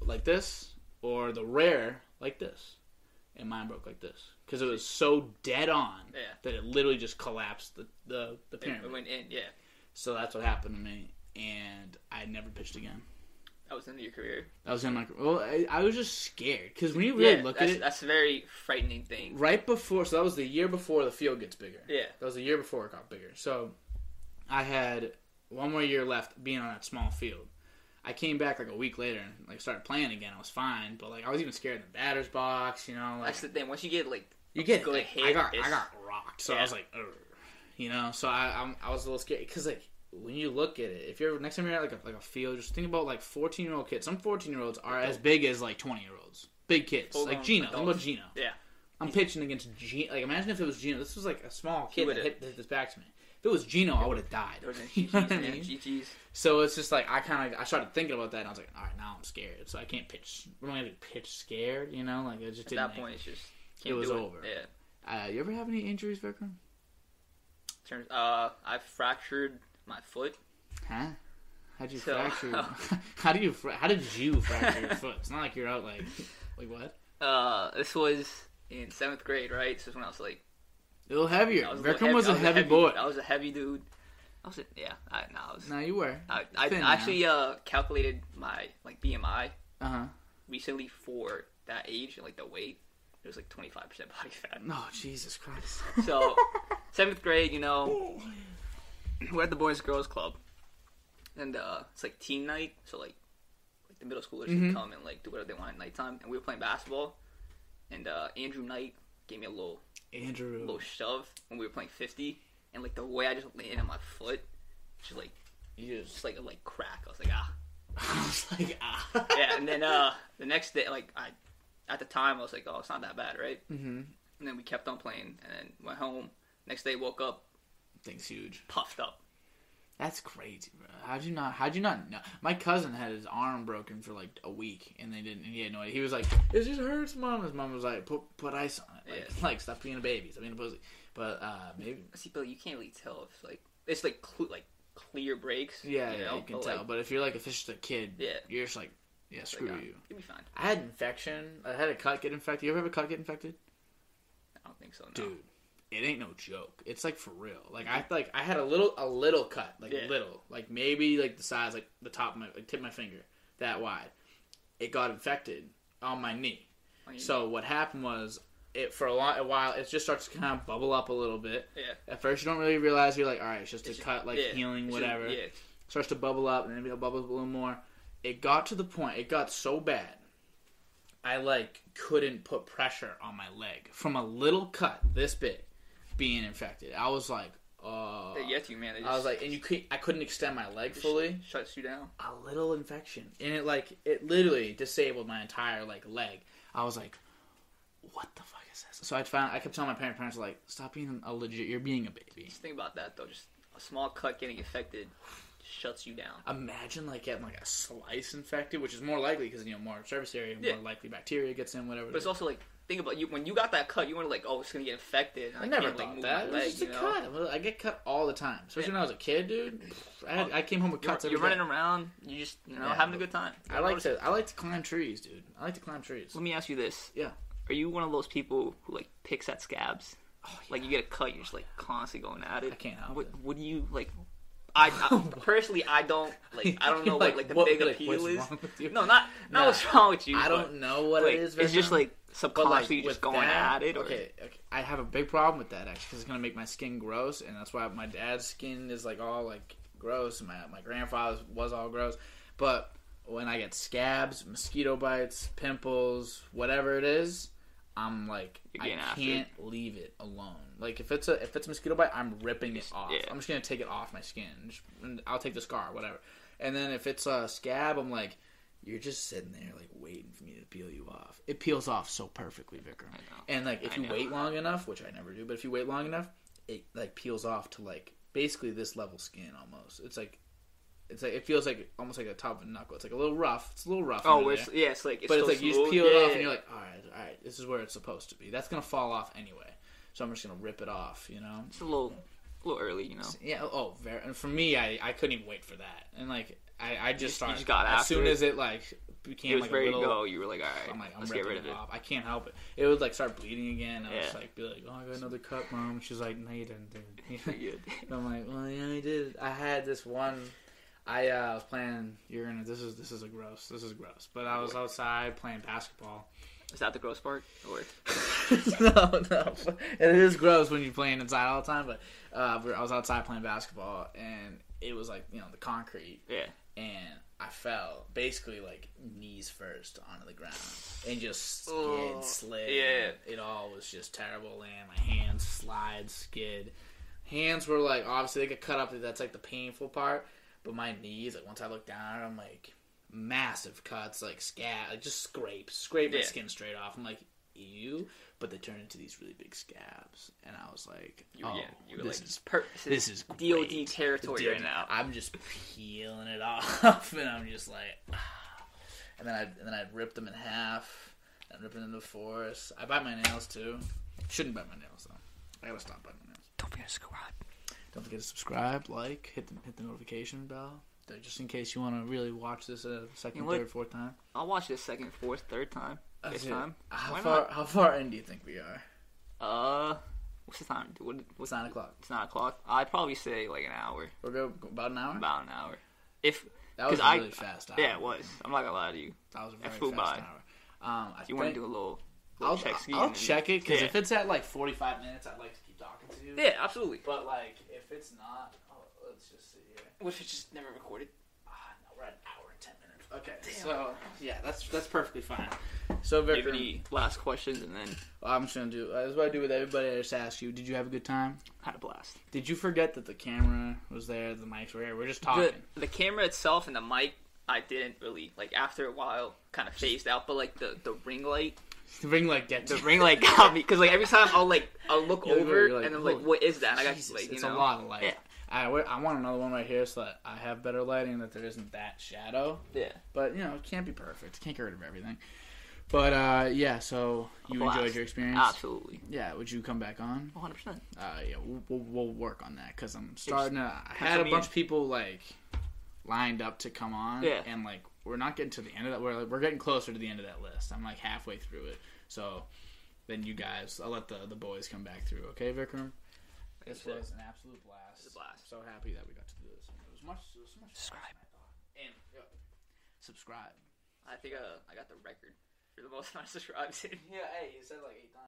like this, or the rare like this. And mine broke like this because it was so dead on Yeah. that it literally just collapsed the the, the It, pyramid. it went in. Yeah. So that's what happened to me, and I never pitched again. That was the end of your career. That was in my well, I, I was just scared because when you really yeah, look at it, that's a very frightening thing. right before so that was the year before the field gets bigger. Yeah. That was the year before it got bigger. So I had one more year left being on that small field. I came back like a week later and like started playing again. I was fine, but like I was even scared in the batter's box. You know, like That's the thing. Once you get like you get good like, hit, I got I got rocked, so I was like, Ugh. you know. So I I'm, I was a little scared because like when you look at it, if you're next time you're at like a like a field, just think about like 14 year old kids. Some 14 year olds are as big as like 20 year olds, big kids like Gino. Think about. Gino. yeah, I'm pitching against Gino. Like imagine if it was Gino. This was like a small kid that hit, hit this back to me. If it was Gino, I would have died. there was *laughs* You know GGs, I mean? GGs. So it's just like I kind of I started thinking about that, and I was like, all right, now I'm scared, so I can't pitch. I'm not gonna pitch scared, you know? Like it just At that point, it's just It was over. Yeah. Uh, you ever have any injuries, Vikram? Terms, uh, I fractured my foot. Huh? How'd you So- fracture? *laughs* *laughs* how do you? Fra- how did you fracture your foot? It's not like you're out like, like what? Uh, this was in seventh grade, right? This was when I was like, A little heavier. I was a little Vikram was I a heavy boy. I was a heavy dude. I was, a, yeah, I, no, I was. No, you were. I, I Thin, actually uh calculated my like BMI Uh huh. recently for that age and like the weight. It was like twenty five percent body fat. No, Jesus Christ. So *laughs* seventh grade, you know, we're at the Boys and Girls Club, and uh, it's like teen night. So like, like the middle schoolers Mhm. can come and like do whatever they want at nighttime. And we were playing basketball, and uh, Andrew Knight gave me a little Andrew. little shove when we were playing fifty, and like the way I just landed on my foot, just like You just. just like a like crack. I was like ah. *laughs* I was like, ah. yeah, and then uh the next day, like I, at the time, I was like, oh, it's not that bad, right? Mm-hmm. And then we kept on playing, and then went home. Next day, woke up Thing's huge. puffed up. That's crazy, bro. How'd you not? How'd you not know? My cousin had his arm broken for like a week, and they didn't. And he had no idea. He was like, "It just hurts, mom." His mom was like, "Put put ice on it." Like, Yeah. like stop being a baby. Stop being a pussy. But uh, maybe. See, but you can't really tell if like it's like cl- like clear breaks. Yeah, you yeah, you can but, tell. Like, but if you're like if it's just a kid, Yeah. you're just like, yeah, screw like, uh, you. You'll be fine. I had infection. I had a cut get infected. You ever have a cut get infected? I don't think so. No. Dude, it ain't no joke. It's like for real. Like I like I had a little a little cut, like Yeah. little, like maybe like the size like the top of my like tip of my finger, that wide. It got infected on my knee. Mean, So what happened was it for a, lot, a while it just starts to kind of bubble up a little bit. yeah, At first you don't really realize you're like all right, it's just It's a just- cut, like yeah, healing, it's just- whatever. yeah, Starts to bubble up and then it'll bubble up a little more. It got to the point. It got so bad I like couldn't put pressure on my leg from a little cut this big being infected. I was like, uh, They get you, man. They just I was like, and you could I couldn't extend my leg fully. shuts you down. A little infection, and it like it literally disabled my entire like leg. I was like, what the fuck is this? So I found I kept telling my parents, parents were like, stop being a legit. You're being a baby. Just think about that though. Just a small cut getting infected shuts you down. Imagine like getting like a slice infected, which is more likely because you know more surface area, Yeah. more likely bacteria gets in, whatever. But it's also like think about you when you got that cut, you weren't like, oh, it's gonna get infected. I never can't, like, thought move that. It leg, just a you know? cut. I get cut all the time, especially when I was a kid, dude. I, had, oh. I came home with cuts. You're, you're running around, you just you know Yeah, having a good time. I like to. I like to climb trees, dude. I like to climb trees. Let me ask you this: Yeah. Are you one of those people who like picks at scabs? Oh, yeah. Like you get a cut, you're just like constantly going at it. I can't help What, it. what do you like? I, *laughs* I personally, I don't like. I don't know what like the what- big like, appeal is. wrong with you? No, not not Nah. what's wrong with you. I don't know what like, it is. It's just like but, like, subconsciously just going that- at it. Or, Okay, okay, I have a big problem with that actually because it's gonna make my skin gross, and that's why my dad's skin is like all like gross. My my grandfather's was all gross, but when I get scabs, mosquito bites, pimples, whatever it is, I'm like I can't leave it alone. Like if it's a if it's a mosquito bite, I'm ripping it off. yeah. I'm just gonna take it off my skin. Just- I'll take the scar, whatever. And then if it's a scab, I'm like, you're just sitting there like waiting for me to peel you off. It peels off so perfectly, know. And like if I you know. wait long enough, which I never do, but if you wait long enough, it like peels off to like basically this level skin almost. It's like it's like it feels like almost like the top of a knuckle. It's like a little rough. It's a little rough. Oh, it's, there. yeah, it's like it's but it's like you just peel it yeah, off yeah. and you're like, all right, all right, this is where it's supposed to be. That's gonna fall off anyway. So I'm just gonna rip it off, you know. it's a little, a little early, you know. Yeah. Oh, very. And for me, I I couldn't even wait for that. And like I I just just- you started just got as soon it. as it like became It was like ready a little. to go. You were like, all right, I'm like, I'm let's get rid of it off. I can't help it. It would like start bleeding again. I was Yeah. like, be like, oh, I got another cut, mom. She's like, no, you didn't, dude. *laughs* Pretty good. *laughs* I'm like, well, yeah, I did. I had this one. I uh, was playing. You're gonna. This is this is a gross. This is gross. But I was outside playing basketball. Is that the gross part? Or *laughs* no, no. It is gross when you're playing inside all the time. But uh, I was outside playing basketball, and it was like you know the concrete, yeah, and I fell basically like knees first onto the ground, and just skid, Oh, slid. yeah. it all was just terrible. And my hands slide, skid. Hands were like obviously they get cut up. That's like the painful part. But my knees, like once I look down, I'm like massive cuts, like scab, like just scrape, scrape my Yeah. skin straight off. I'm like, ew. But they turn into these really big scabs, and I was like, you, oh, yeah, you were this like, is per- this is DOD great. territory right now. I'm just peeling it *laughs* off, and I'm just like, ah. *sighs* and then I and then I rip them in half, and rip them into fours. I bite my nails too. Shouldn't bite my nails though. I gotta stop biting my nails. Don't be a subscribe. Don't forget to subscribe, like, hit the hit the notification bell, just in case you want to really watch this a second, third, fourth time. I'll watch this second, fourth, third time. That's time. How Why far not? how far in do you think we are? Uh, what's the time? What, what's nine o'clock. It's nine o'clock. I'd probably say like an hour, We're go about an hour. about an hour. If that was a 'cause I- really fast hour. yeah, it was. I'm not gonna lie to you. That was a very fast by. hour. Um, I You want to do a little, little I'll, check? I'll then- check it because Yeah. if it's at like 45 minutes, I'd like to keep talking to you. Yeah, absolutely. But like, if it's not, oh, let's just see here. What if it's just never recorded? Ah, no, we're at an hour and 10 minutes. Okay, Damn. so yeah, that's that's perfectly fine. So Do you any last questions, and then I'm just gonna do. Uh, this is what I do with everybody. I just ask you: Did you have a good time? had a blast. Did you forget that the camera was there, the mics were here? We're just talking. The the camera itself and the mic, I didn't really like. After a while, kind of phased out. But like the the ring light, The ring light gets the ring light got me because like every time I'll like I'll look *laughs* You're over like, and I'm like, what is that? And I got Jesus, like you it's know a lot of light. Yeah. I, I want another one right here so that I have better lighting, that there isn't that shadow. yeah. But you know, it can't be perfect. Can't get rid of everything. But uh, yeah, so you blast. enjoyed your experience. Absolutely, Yeah, would you come back on? 100. percent Uh, yeah, we'll, we'll, we'll work on that because I'm starting to. I had a bunch of people like lined up to come on, Yeah. and like we're not getting to the end of that. We're like, we're getting closer to the end of that list. I'm like halfway through it, so then you guys, I'll let the the boys come back through. Okay, Vikram. This Yes, sir. was an absolute blast. It's a blast. So happy that we got to do this. It was much. It was so much. Subscribe. I. And yeah, subscribe. I think uh, I got the record for the most *laughs* amount of subscribes. Yeah, hey, you said like eight times.